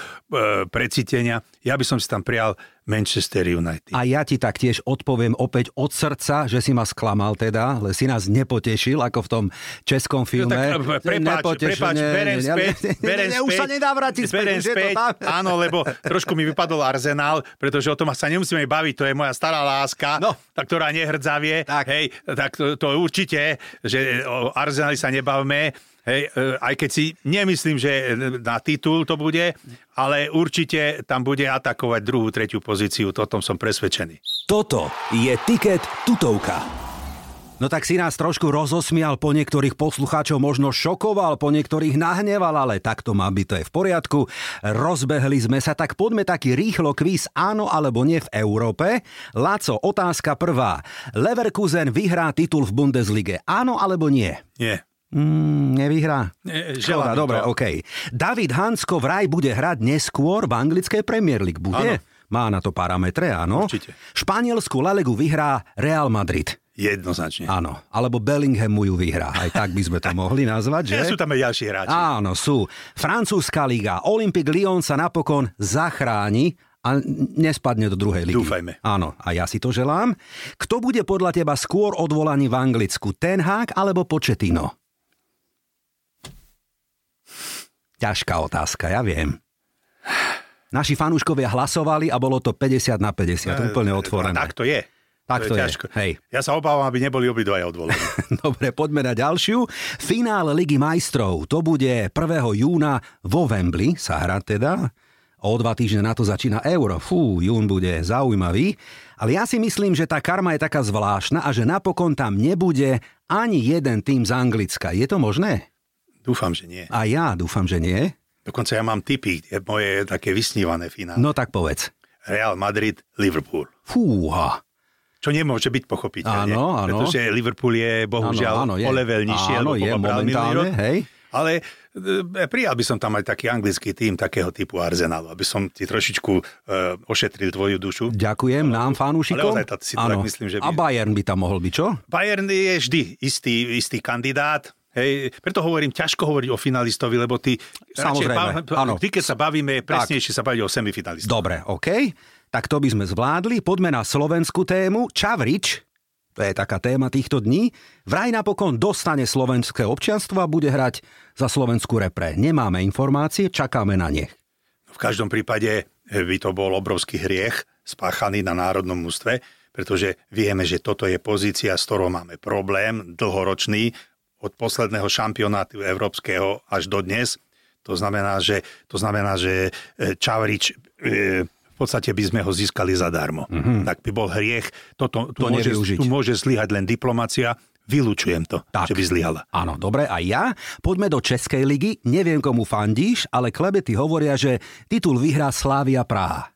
S2: precítenia, ja by som si tam prijal Manchester United.
S1: A ja ti taktiež odpoviem opäť od srdca, že si ma sklamal teda, ale si nás nepotešil, ako v tom českom filme. No,
S2: tak, prepáč, nepotešil, prepáč, berem späť. Berem
S1: ne, ne, už sa nedá vrátiť späť,
S2: berem späť, áno, lebo trošku mi vypadol Arsenal, pretože o tom sa nemusíme baviť, to je moja stará láska, no. tá, ktorá nehrdzavie. Tak. Hej, tak to, to určite, že o Arsenali sa nebavme, Hej, e, aj keď si nemyslím, že na titul to bude, ale určite tam bude atakovať druhú, tretiu pozíciu, to tom som presvedčený.
S1: Toto je tiket tutovka. No tak si nás trošku rozosmial, po niektorých poslucháčov možno šokoval, po niektorých nahneval, ale tak to má byť, to je v poriadku. Rozbehli sme sa, tak poďme taký rýchlo kvíz áno alebo nie v Európe. Laco, otázka prvá. Leverkusen vyhrá titul v Bundeslige, áno alebo nie?
S2: Nie.
S1: Mm, nevyhrá?
S2: Ne, Škoda,
S1: dobre, OK. David Hansko vraj bude hrať neskôr v anglickej Premier League. Bude? Áno. Má na to parametre, áno.
S2: Určite.
S1: Španielsku La Ligu vyhrá Real Madrid.
S2: Jednoznačne.
S1: Áno, alebo Bellingham mu ju vyhrá. Aj tak by sme to (laughs) mohli nazvať, že?
S2: Ja sú tam aj ďalší hráči.
S1: Áno, sú. Francúzska liga. Olympic Lyon sa napokon zachráni a nespadne do druhej ligy.
S2: Dúfajme.
S1: Áno, a ja si to želám. Kto bude podľa teba skôr odvolaný v Anglicku? Ten Hák alebo Početino? Ťažká otázka, ja viem. Naši fanúškovia hlasovali a bolo to 50 na 50, úplne otvorené.
S2: tak to je.
S1: Tak to, to je, ťažko. Hej.
S2: Ja sa obávam, aby neboli obidvaja odvolení. (laughs)
S1: Dobre, poďme na ďalšiu. Finále Ligy majstrov, to bude 1. júna vo Wembley, sa hrá teda. O dva týždne na to začína Euro. Fú, jún bude zaujímavý. Ale ja si myslím, že tá karma je taká zvláštna a že napokon tam nebude ani jeden tým z Anglicka. Je to možné?
S2: Dúfam, že nie.
S1: A ja dúfam, že nie.
S2: Dokonca ja mám typy, moje také vysnívané finále.
S1: No tak povedz.
S2: Real Madrid, Liverpool.
S1: Fúha.
S2: Čo nemôže byť pochopiteľne.
S1: Áno, áno.
S2: Pretože Liverpool je bohužiaľ áno, áno, je. o level nižšie.
S1: Áno, je momentálne, hej.
S2: Ale e, prijal by som tam aj taký anglický tým takého typu Arsenalu, aby som ti trošičku e, ošetril tvoju dušu.
S1: Ďakujem ale, nám, fanúšikom.
S2: Ale si to tak myslím, že by...
S1: A Bayern by tam mohol byť, čo?
S2: Bayern je vždy istý, istý kandidát. Hej, preto hovorím, ťažko hovoriť o finalistovi, lebo ty,
S1: Samozrejme,
S2: radšej, áno. ty keď sa bavíme, presnejšie sa baviť o semifinalistovi.
S1: Dobre, OK. Tak to by sme zvládli. Poďme na slovenskú tému. Čavrič, to je taká téma týchto dní, vraj napokon dostane slovenské občianstvo a bude hrať za slovenskú repre. Nemáme informácie, čakáme na ne.
S2: V každom prípade by to bol obrovský hriech spáchaný na národnom ústve, pretože vieme, že toto je pozícia, s ktorou máme problém dlhoročný od posledného šampionátu európskeho až do dnes. To znamená, že, to znamená, že e, Čavrič e, v podstate by sme ho získali zadarmo. Mm-hmm. Tak by bol hriech. Toto, tu, to môže, tu môže zlyhať len diplomacia. Vylúčujem to, tak. že by zlyhala.
S1: Áno, dobre, a ja? Poďme do Českej ligy. Neviem, komu fandíš, ale klebety hovoria, že titul vyhrá Slávia Praha.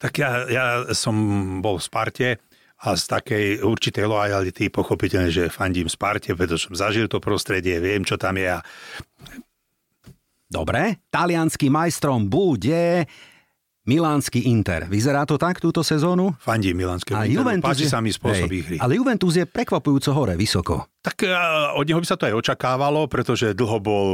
S2: Tak ja, ja som bol v Sparte a z takej určitej lojality pochopiteľne, že fandím Sparte, pretože som zažil to prostredie, viem, čo tam je a
S1: Dobre, talianský majstrom bude Milánsky Inter. Vyzerá to tak túto sezónu?
S2: Fandím Milánsky Inter, páči je... sa mi spôsob hry.
S1: Ale Juventus je prekvapujúco hore, vysoko.
S2: Tak uh, od neho by sa to aj očakávalo, pretože dlho bol,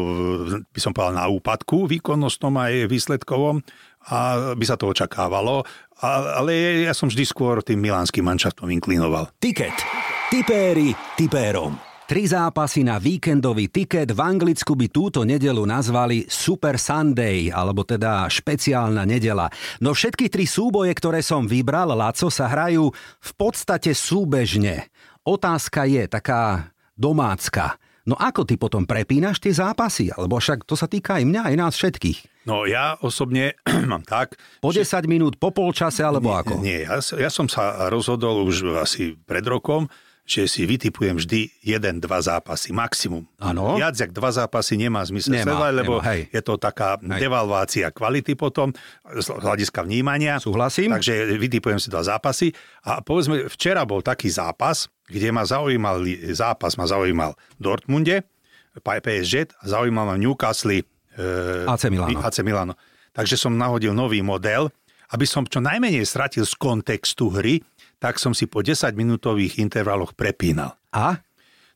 S2: by som povedal, na úpadku výkonnostnom aj výsledkovom a by sa to očakávalo. Ale ja som vždy skôr tým milánskym manšaftom inklinoval.
S1: Tiket. Tipéri tipérom. Tri zápasy na víkendový tiket v Anglicku by túto nedelu nazvali Super Sunday, alebo teda špeciálna nedela. No všetky tri súboje, ktoré som vybral, Laco, sa hrajú v podstate súbežne. Otázka je taká domácka. No ako ty potom prepínaš tie zápasy? Alebo však to sa týka aj mňa, aj nás všetkých.
S2: No ja osobne (clears throat) mám tak...
S1: Po 10 že... minút, po polčase, alebo
S2: nie,
S1: ako?
S2: Nie, ja, ja som sa rozhodol už asi pred rokom, že si vytipujem vždy jeden, dva zápasy, maximum.
S1: Áno.
S2: Viac jak dva zápasy nemá zmysel nemá, sledovať, lebo nemá, je to taká hej. devalvácia kvality potom, z hľadiska vnímania.
S1: Súhlasím.
S2: Takže vytipujem si dva zápasy. A povedzme, včera bol taký zápas, kde ma zaujímal, zápas ma zaujímal v Dortmunde, PSG zaujímal ma Newcastle
S1: e, AC Milano.
S2: AC Milano. Takže som nahodil nový model aby som čo najmenej stratil z kontextu hry, tak som si po 10-minútových intervaloch prepínal.
S1: A?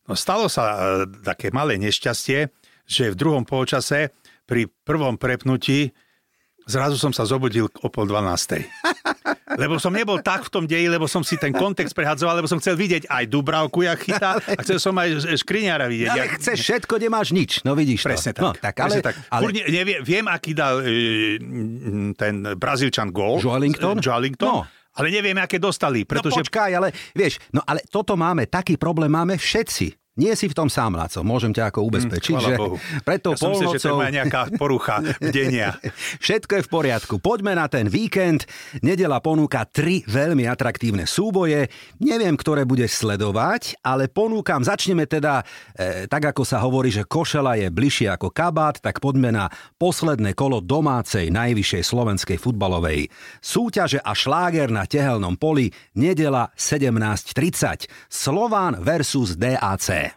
S2: No stalo sa e, také malé nešťastie, že v druhom polčase pri prvom prepnutí zrazu som sa zobudil o pol 12. (laughs) Lebo som nebol tak v tom deji, lebo som si ten kontext prehadzoval, lebo som chcel vidieť aj Dubravku, jak chytá, (laughs) a chcel som aj škriňára vidieť.
S1: Ale
S2: jak...
S1: chceš všetko, nemáš nič, no vidíš
S2: Presne
S1: to.
S2: tak.
S1: No, tak ale,
S2: tak.
S1: ale...
S2: Furt ne, neviem, viem, aký dal e, ten Brazílčan gól.
S1: Joelinton?
S2: Joelinton.
S1: No.
S2: Ale neviem, aké dostali, pretože...
S1: No počkaj, ale vieš, no ale toto máme, taký problém máme všetci. Nie si v tom sám, Laco, môžem ťa ako ubezpečiť,
S2: Hm,
S1: že
S2: Bohu.
S1: preto
S2: ja som myslel, že
S1: polnocou...
S2: nejaká porucha denia. (laughs)
S1: Všetko je v poriadku. Poďme na ten víkend. Nedela ponúka tri veľmi atraktívne súboje. Neviem, ktoré budeš sledovať, ale ponúkam, začneme teda, e, tak ako sa hovorí, že košela je bližšie ako kabát, tak poďme na posledné kolo domácej najvyššej slovenskej futbalovej súťaže a šláger na tehelnom poli nedela 17.30. Slován versus DAC.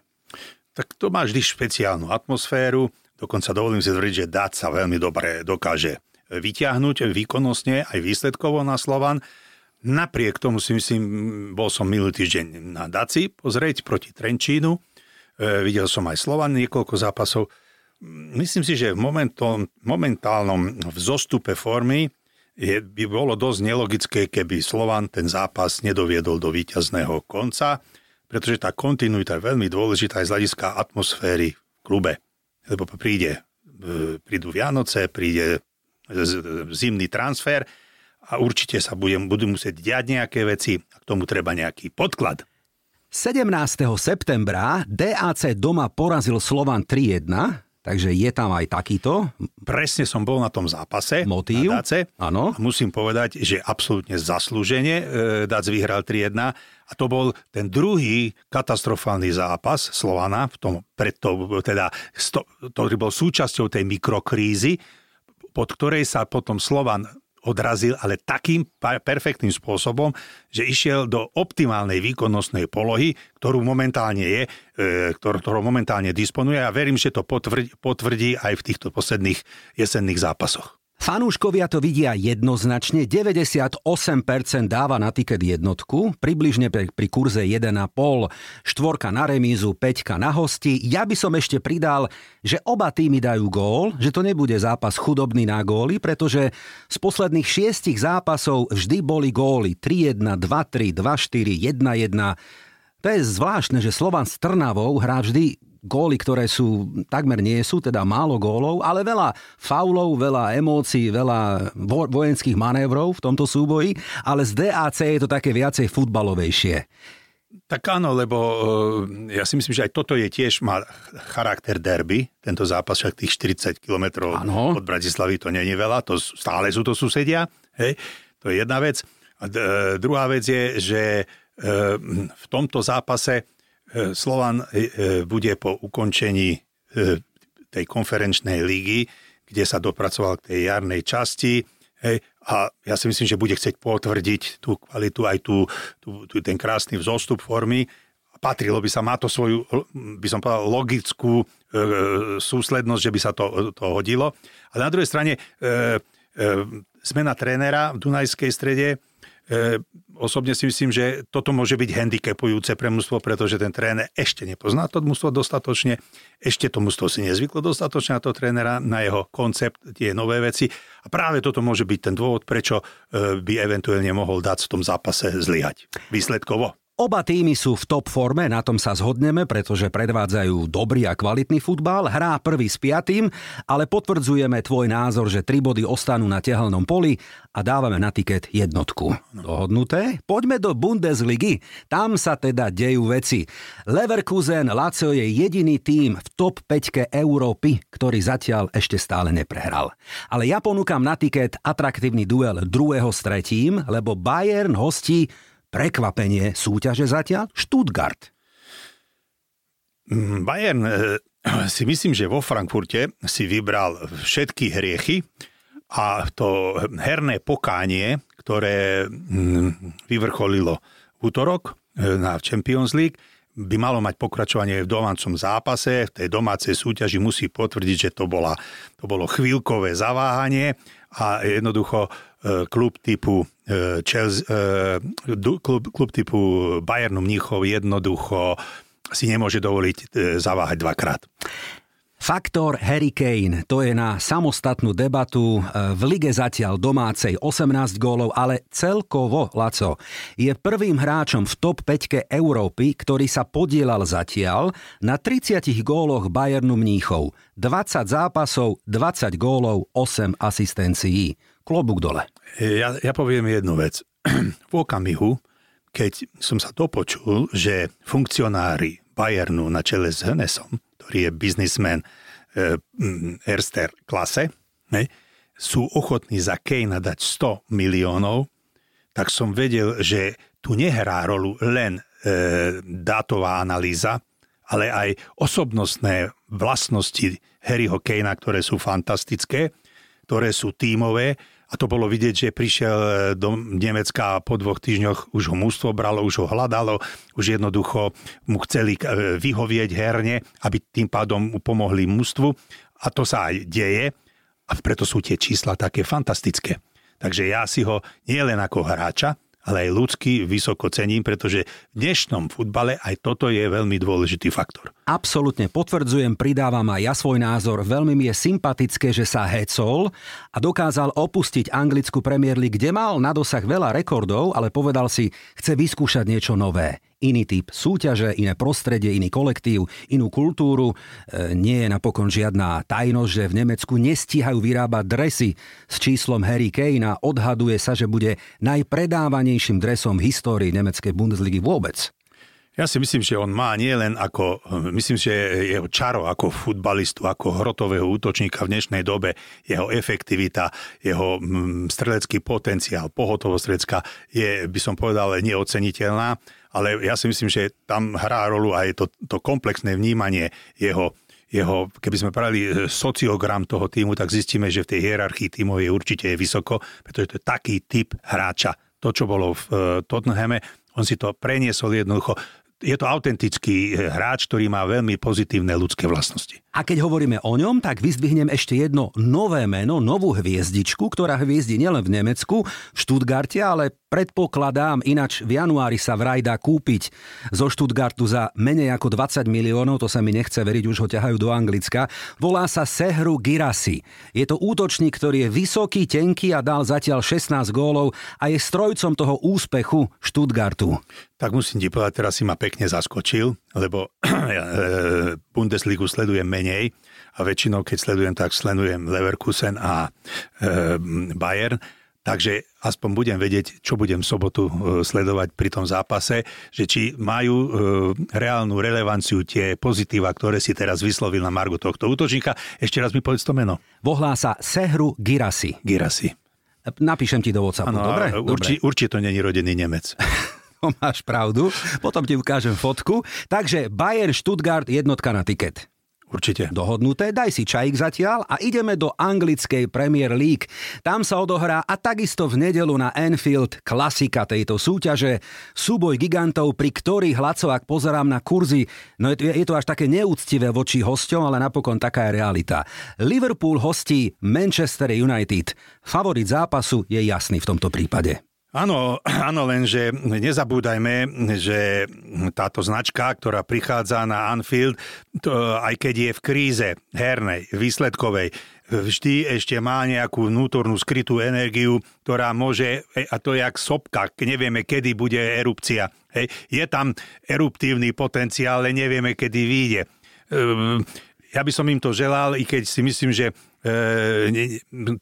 S2: Tak to má vždy špeciálnu atmosféru, dokonca dovolím si tvrdiť, že dát sa veľmi dobre dokáže vyťahnuť výkonnostne aj výsledkovo na Slovan. Napriek tomu si myslím, bol som minulý týždeň na Daci pozrieť proti Trenčínu. E, videl som aj Slovan niekoľko zápasov. Myslím si, že v momentom, momentálnom vzostupe formy je, by bolo dosť nelogické, keby Slovan ten zápas nedoviedol do víťazného konca pretože tá kontinuita je veľmi dôležitá aj z hľadiska atmosféry v klube. Lebo príde, e, prídu Vianoce, príde zimný transfer a určite sa budem, budú musieť diať nejaké veci a k tomu treba nejaký podklad.
S1: 17. septembra DAC doma porazil Slovan 3-1, takže je tam aj takýto.
S2: Presne som bol na tom zápase.
S1: Motív?
S2: Na Dace.
S1: Áno.
S2: A musím povedať, že absolútne zaslúžene e, Dac vyhral 3-1 a to bol ten druhý katastrofálny zápas Slovana, v tom, preto, teda, sto, ktorý bol súčasťou tej mikrokrízy, pod ktorej sa potom Slovan odrazil, ale takým perfektným spôsobom, že išiel do optimálnej výkonnostnej polohy, ktorú momentálne je, e, ktorou, ktorou momentálne disponuje a verím, že to potvrdí, potvrdí aj v týchto posledných jesenných zápasoch.
S1: Fanúškovia to vidia jednoznačne, 98% dáva na tiket jednotku, približne pri, pri kurze 1,5, štvorka na remízu, 5 na hosti. Ja by som ešte pridal, že oba týmy dajú gól, že to nebude zápas chudobný na góly, pretože z posledných šiestich zápasov vždy boli góly 3-1, 2-3, 2-4, 1-1. To je zvláštne, že Slovan s Trnavou hrá vždy góly, ktoré sú takmer nie sú, teda málo gólov, ale veľa faulov, veľa emócií, veľa vo- vojenských manévrov v tomto súboji, ale z DAC je to také viacej futbalovejšie.
S2: Tak áno, lebo ja si myslím, že aj toto je tiež, má charakter derby, tento zápas, však tých 40 kilometrov od Bratislavy to není veľa, to stále sú to susedia, hej, to je jedna vec. A d- druhá vec je, že e, v tomto zápase Slovan bude po ukončení tej konferenčnej lígy, kde sa dopracoval k tej jarnej časti. Hej, a ja si myslím, že bude chcieť potvrdiť tú kvalitu, aj tú, tú, tú, ten krásny vzostup formy. Patrilo by sa, má to svoju, by som povedal, logickú e, súslednosť, že by sa to, to hodilo. Ale na druhej strane, e, e, zmena trénera v Dunajskej strede E, osobne si myslím, že toto môže byť handicapujúce pre mužstvo, pretože ten tréner ešte nepozná to mužstvo dostatočne, ešte to mužstvo si nezvyklo dostatočne na to trénera, na jeho koncept, tie nové veci. A práve toto môže byť ten dôvod, prečo e, by eventuálne mohol dať v tom zápase zlyhať výsledkovo.
S1: Oba týmy sú v top forme, na tom sa zhodneme, pretože predvádzajú dobrý a kvalitný futbal. Hrá prvý s piatým, ale potvrdzujeme tvoj názor, že tri body ostanú na tehelnom poli a dávame na tiket jednotku. Dohodnuté? Poďme do Bundesligy. Tam sa teda dejú veci. Leverkusen Lazio je jediný tým v top 5 Európy, ktorý zatiaľ ešte stále neprehral. Ale ja ponúkam na tiket atraktívny duel druhého s tretím, lebo Bayern hostí prekvapenie súťaže zatiaľ Stuttgart.
S2: Bayern si myslím, že vo Frankfurte si vybral všetky hriechy a to herné pokánie, ktoré vyvrcholilo v útorok na Champions League, by malo mať pokračovanie v domácom zápase, v tej domácej súťaži musí potvrdiť, že to, bola, to bolo chvíľkové zaváhanie a jednoducho klub typu Chelsea, klub, klub typu Bayernu Mníchov jednoducho si nemôže dovoliť zaváhať dvakrát.
S1: Faktor Harry Kane, to je na samostatnú debatu. E, v lige zatiaľ domácej 18 gólov, ale celkovo, Laco, je prvým hráčom v top 5 Európy, ktorý sa podielal zatiaľ na 30 góloch Bayernu Mníchov. 20 zápasov, 20 gólov, 8 asistencií. Klobúk dole.
S2: Ja, ja poviem jednu vec. (clears throat) v okamihu, keď som sa dopočul, že funkcionári Bayernu na čele s Hennesom ktorý je biznismen e, Erster klase, ne, sú ochotní za Kejna dať 100 miliónov, tak som vedel, že tu nehrá rolu len e, dátová analýza, ale aj osobnostné vlastnosti Harryho Kejna, ktoré sú fantastické, ktoré sú tímové a to bolo vidieť, že prišiel e, do Nemecka a po dvoch týždňoch už ho mústvo bralo, už ho hľadalo, už jednoducho mu chceli e, vyhovieť herne, aby tým pádom mu pomohli mústvu. A to sa aj deje a preto sú tie čísla také fantastické. Takže ja si ho nie len ako hráča, ale aj ľudský vysoko cením, pretože v dnešnom futbale aj toto je veľmi dôležitý faktor.
S1: Absolutne potvrdzujem, pridávam aj ja svoj názor. Veľmi mi je sympatické, že sa hecol a dokázal opustiť anglickú Premier League, kde mal na dosah veľa rekordov, ale povedal si, chce vyskúšať niečo nové iný typ súťaže, iné prostredie, iný kolektív, inú kultúru. E, nie je napokon žiadna tajnosť, že v Nemecku nestíhajú vyrábať dresy s číslom Harry Kane a odhaduje sa, že bude najpredávanejším dresom v histórii nemeckej Bundesligy vôbec.
S2: Ja si myslím, že on má nie len ako, myslím, že jeho čaro ako futbalistu, ako hrotového útočníka v dnešnej dobe, jeho efektivita, jeho mm, strelecký potenciál, pohotovosť je, by som povedal, neoceniteľná ale ja si myslím, že tam hrá rolu aj to, to komplexné vnímanie jeho jeho, keby sme pravili e, sociogram toho týmu, tak zistíme, že v tej hierarchii týmov je určite vysoko, pretože to je taký typ hráča. To, čo bolo v e, Tottenhame, on si to preniesol jednoducho je to autentický eh, hráč, ktorý má veľmi pozitívne ľudské vlastnosti.
S1: A keď hovoríme o ňom, tak vyzdvihnem ešte jedno nové meno, novú hviezdičku, ktorá hviezdi nielen v Nemecku, v Štutgarte, ale predpokladám, ináč v januári sa vraj dá kúpiť zo Štutgartu za menej ako 20 miliónov, to sa mi nechce veriť, už ho ťahajú do Anglicka. Volá sa Sehru Girasi. Je to útočník, ktorý je vysoký, tenký a dal zatiaľ 16 gólov a je strojcom toho úspechu Štutgartu.
S2: Tak musím ti povedať, teraz si ma pekne zaskočil, lebo (clears throat) ja e, Bundesligu sledujem menej a väčšinou, keď sledujem, tak sledujem Leverkusen a e, Bayern. Takže aspoň budem vedieť, čo budem v sobotu e, sledovať pri tom zápase, že či majú reálnu relevanciu tie pozitíva, ktoré si teraz vyslovil na Margo tohto útočníka. Ešte raz mi povedz to meno.
S1: Vohlá sa Sehru Girasi.
S2: Girasi.
S1: Napíšem ti do WhatsAppu, ano, dobre?
S2: Urči, dobre. Určite to není rodený Nemec. (laughs) (laughs)
S1: máš pravdu. Potom ti ukážem fotku. Takže Bayern Stuttgart jednotka na tiket.
S2: Určite.
S1: Dohodnuté, daj si čajík zatiaľ a ideme do anglickej Premier League. Tam sa odohrá a takisto v nedelu na Anfield klasika tejto súťaže. Súboj gigantov, pri ktorých Laco, ak pozerám na kurzy, no je, je to až také neúctivé voči hosťom, ale napokon taká je realita. Liverpool hostí Manchester United. Favorit zápasu je jasný v tomto prípade.
S2: Áno, (clears throat) áno, lenže nezabúdajme, že táto značka, ktorá prichádza na Anfield, to, aj keď je v kríze hernej, výsledkovej, vždy ešte má nejakú vnútornú skrytú energiu, ktorá môže, a to je jak sopka, nevieme, kedy bude erupcia. Hej. Je tam eruptívny potenciál, ale nevieme, kedy vyjde. Ehm, ja by som im to želal, i keď si myslím, že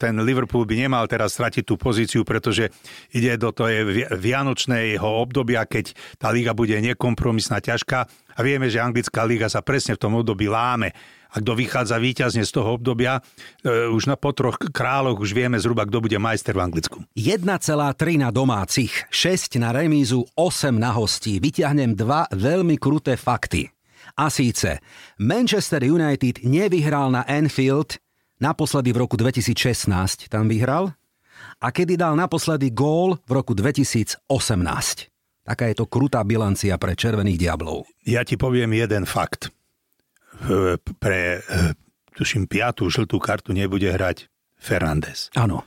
S2: ten Liverpool by nemal teraz stratiť tú pozíciu, pretože ide do toho vianočného obdobia, keď tá liga bude nekompromisná, ťažká a vieme, že anglická liga sa presne v tom období láme. A kto vychádza víťazne z toho obdobia, e, už na po troch kráľoch už vieme zhruba, kto bude majster v Anglicku.
S1: 1,3 na domácich, 6 na remízu, 8 na hostí. Vyťahnem dva veľmi kruté fakty. A síce Manchester United nevyhral na Anfield naposledy v roku 2016, tam vyhral, a kedy dal naposledy gól v roku 2018. Taká je to krutá bilancia pre Červených diablov.
S2: Ja ti poviem jeden fakt. Pre, tuším, piatú žltú kartu nebude hrať Fernández.
S1: Áno.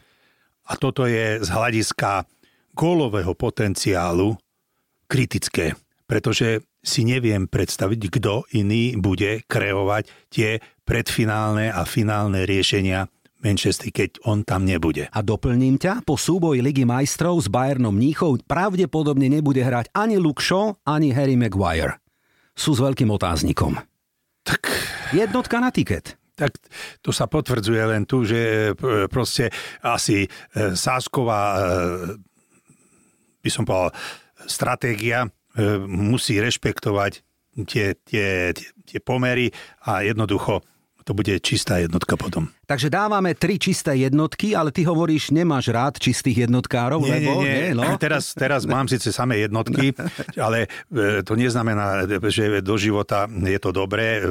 S2: A toto je z hľadiska gólového potenciálu kritické, pretože si neviem predstaviť, kto iný bude kreovať tie predfinálne a finálne riešenia Manchester, keď on tam nebude.
S1: A doplním ťa, po súboji Ligy majstrov s Bayernom Mníchov pravdepodobne nebude hrať ani Luke Shaw, ani Harry Maguire. Sú s veľkým otáznikom.
S2: Tak...
S1: Jednotka na tiket
S2: tak to sa potvrdzuje len tu, že e, proste asi e, Sásková, e, by som povedal, stratégia musí rešpektovať tie, tie, tie pomery a jednoducho to bude čistá jednotka potom.
S1: Takže dávame tri čisté jednotky, ale ty hovoríš, nemáš rád čistých jednotkárov,
S2: nie,
S1: lebo...
S2: Nie, nie,
S1: nie no? (laughs)
S2: teraz, teraz mám síce samé jednotky, (laughs) ale e, to neznamená, že do života je to dobré. E,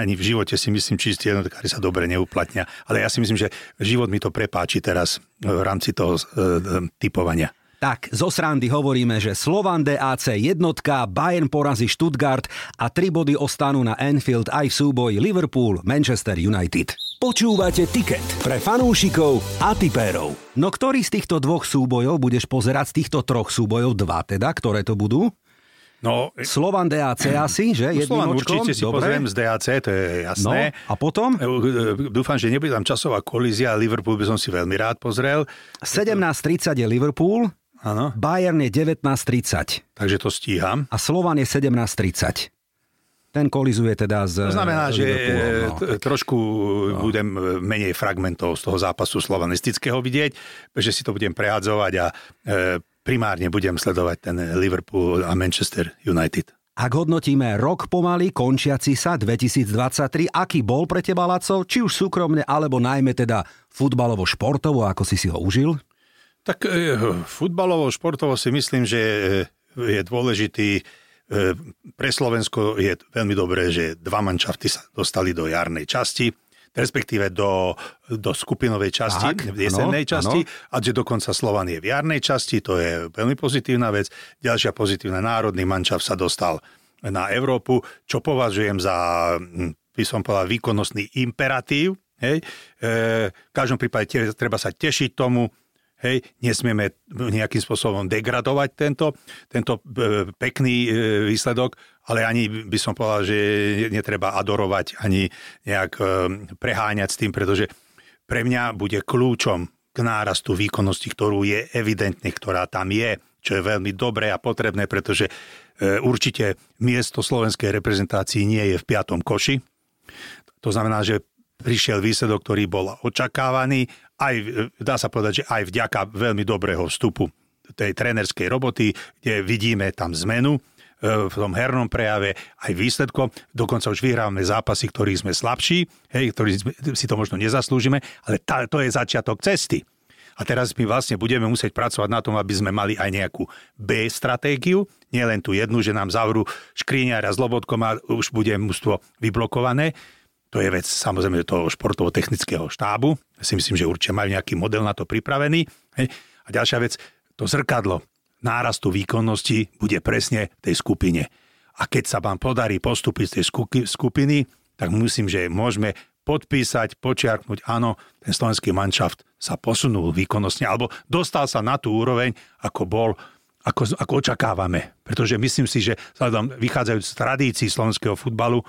S2: ani v živote si myslím, čistí jednotkári sa dobre neuplatnia. Ale ja si myslím, že život mi to prepáči teraz v rámci toho e, typovania.
S1: Tak, zo srandy hovoríme, že Slovan DAC jednotka, Bayern porazí Stuttgart a tri body ostanú na Anfield aj v súboji Liverpool, Manchester United. Počúvate tiket pre fanúšikov a tipérov. No ktorý z týchto dvoch súbojov budeš pozerať z týchto troch súbojov, dva teda, ktoré to budú?
S2: No,
S1: Slovan DAC (clears throat) asi, že?
S2: No, Slovan určite si Dobre. pozriem z DAC, to je jasné.
S1: No, a potom? E,
S2: e, dúfam, že nebude tam časová kolízia, Liverpool by som si veľmi rád pozrel.
S1: 17.30 je Liverpool,
S2: Áno.
S1: Bayern je 19.30.
S2: Takže to stíham.
S1: A Slovan je 17.30. Ten kolizuje teda z...
S2: To znamená, že no, trošku no. budem menej fragmentov z toho zápasu slovanistického vidieť, že si to budem prehadzovať a e, primárne budem sledovať ten Liverpool a Manchester United.
S1: Ak hodnotíme rok pomaly, končiaci sa 2023, aký bol pre teba, Laco, či už súkromne, alebo najmä teda futbalovo-športovo, ako si si ho užil?
S2: Tak e, futbalovo, športovo si myslím, že je dôležitý. E, pre Slovensko je veľmi dobré, že dva mančafty sa dostali do jarnej časti, respektíve do, do skupinovej časti, tak, jesennej ano, časti, ano. a že dokonca Slovan je v jarnej časti, to je veľmi pozitívna vec. Ďalšia pozitívna národný mančaft sa dostal na Európu, čo považujem za, by som povedal, výkonnostný imperatív. Hej. E, v každom prípade treba sa tešiť tomu, Hej, nesmieme nejakým spôsobom degradovať tento, tento e, pekný e, výsledok, ale ani by som povedal, že netreba adorovať, ani nejak e, preháňať s tým, pretože pre mňa bude kľúčom k nárastu výkonnosti, ktorú je evidentne, ktorá tam je, čo je veľmi dobré a potrebné, pretože určite miesto slovenskej reprezentácii nie je v piatom koši. To znamená, že prišiel výsledok, ktorý bol očakávaný aj, dá sa povedať, že aj vďaka veľmi dobrého vstupu tej trénerskej roboty, kde vidíme tam zmenu e, v tom hernom prejave aj výsledkom. Dokonca už vyhrávame zápasy, ktorých sme slabší, hej, ktorí si to možno nezaslúžime, ale tá, to je začiatok cesty. A teraz my vlastne budeme musieť pracovať na tom, aby sme mali aj nejakú B stratégiu, nielen tú jednu, že nám zavrú škriňára s lobotkom a už bude mústvo vyblokované. To je vec samozrejme toho športovo-technického štábu. Ja si myslím, že určite majú nejaký model na to pripravený. A ďalšia vec, to zrkadlo nárastu výkonnosti bude presne v tej skupine. A keď sa vám podarí postúpiť z tej skupiny, tak musím, že môžeme podpísať, počiarknúť, áno, ten slovenský manšaft sa posunul výkonnostne, alebo dostal sa na tú úroveň, ako bol, ako, ako očakávame. Pretože myslím si, že vzhľadom vychádzajúc z tradícií slovenského futbalu,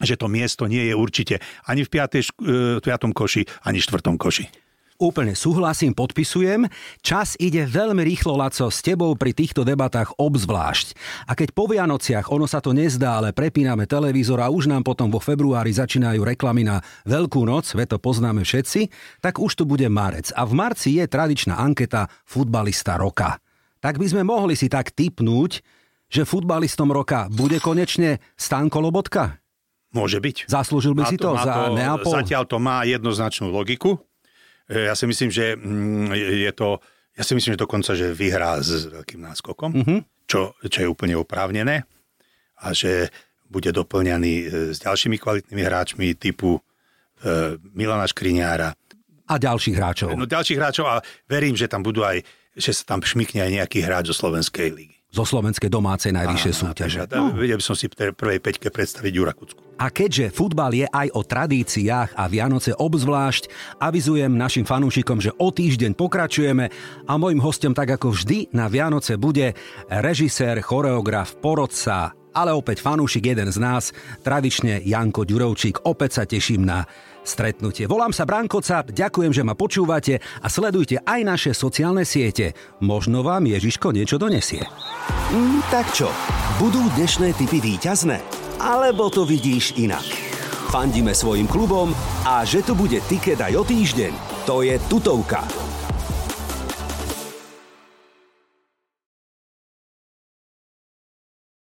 S2: že to miesto nie je určite ani v 5. 5. E, koši, ani v 4. koši.
S1: Úplne súhlasím, podpisujem. Čas ide veľmi rýchlo, Laco, s tebou pri týchto debatách obzvlášť. A keď po Vianociach, ono sa to nezdá, ale prepíname televízor a už nám potom vo februári začínajú reklamy na Veľkú noc, ve to poznáme všetci, tak už tu bude marec. A v marci je tradičná anketa futbalista roka. Tak by sme mohli si tak typnúť, že futbalistom roka bude konečne Stanko Lobotka?
S2: Môže byť.
S1: Zaslúžil by má si to, to za to, Neapol?
S2: Zatiaľ to má jednoznačnú logiku. E, ja si myslím, že mm, je to... Ja si myslím, že dokonca, že vyhrá s veľkým náskokom, mm-hmm. čo, čo je úplne oprávnené a že bude doplňaný e, s ďalšími kvalitnými hráčmi typu e, Milana Škriňára.
S1: A ďalších hráčov.
S2: No ďalších hráčov a verím, že tam budú aj, že sa tam šmikne aj nejaký hráč zo Slovenskej ligy.
S1: Zo slovenskej domácej najvyššej súťaže.
S2: No. Vedel by som si v prvej peťke predstaviť Jurakucku.
S1: A keďže futbal je aj o tradíciách a Vianoce obzvlášť, avizujem našim fanúšikom, že o týždeň pokračujeme a môjim hostom tak ako vždy na Vianoce bude režisér, choreograf, porodca, ale opäť fanúšik jeden z nás, tradične Janko Ďurovčík. Opäť sa teším na stretnutie. Volám sa Branko Cap, ďakujem, že ma počúvate a sledujte aj naše sociálne siete. Možno vám Ježiško niečo donesie.
S3: Mm, tak čo, budú dnešné typy výťazné? Alebo to vidíš inak? Fandíme svojim klubom a že tu bude tiket aj o týždeň, to je tutovka.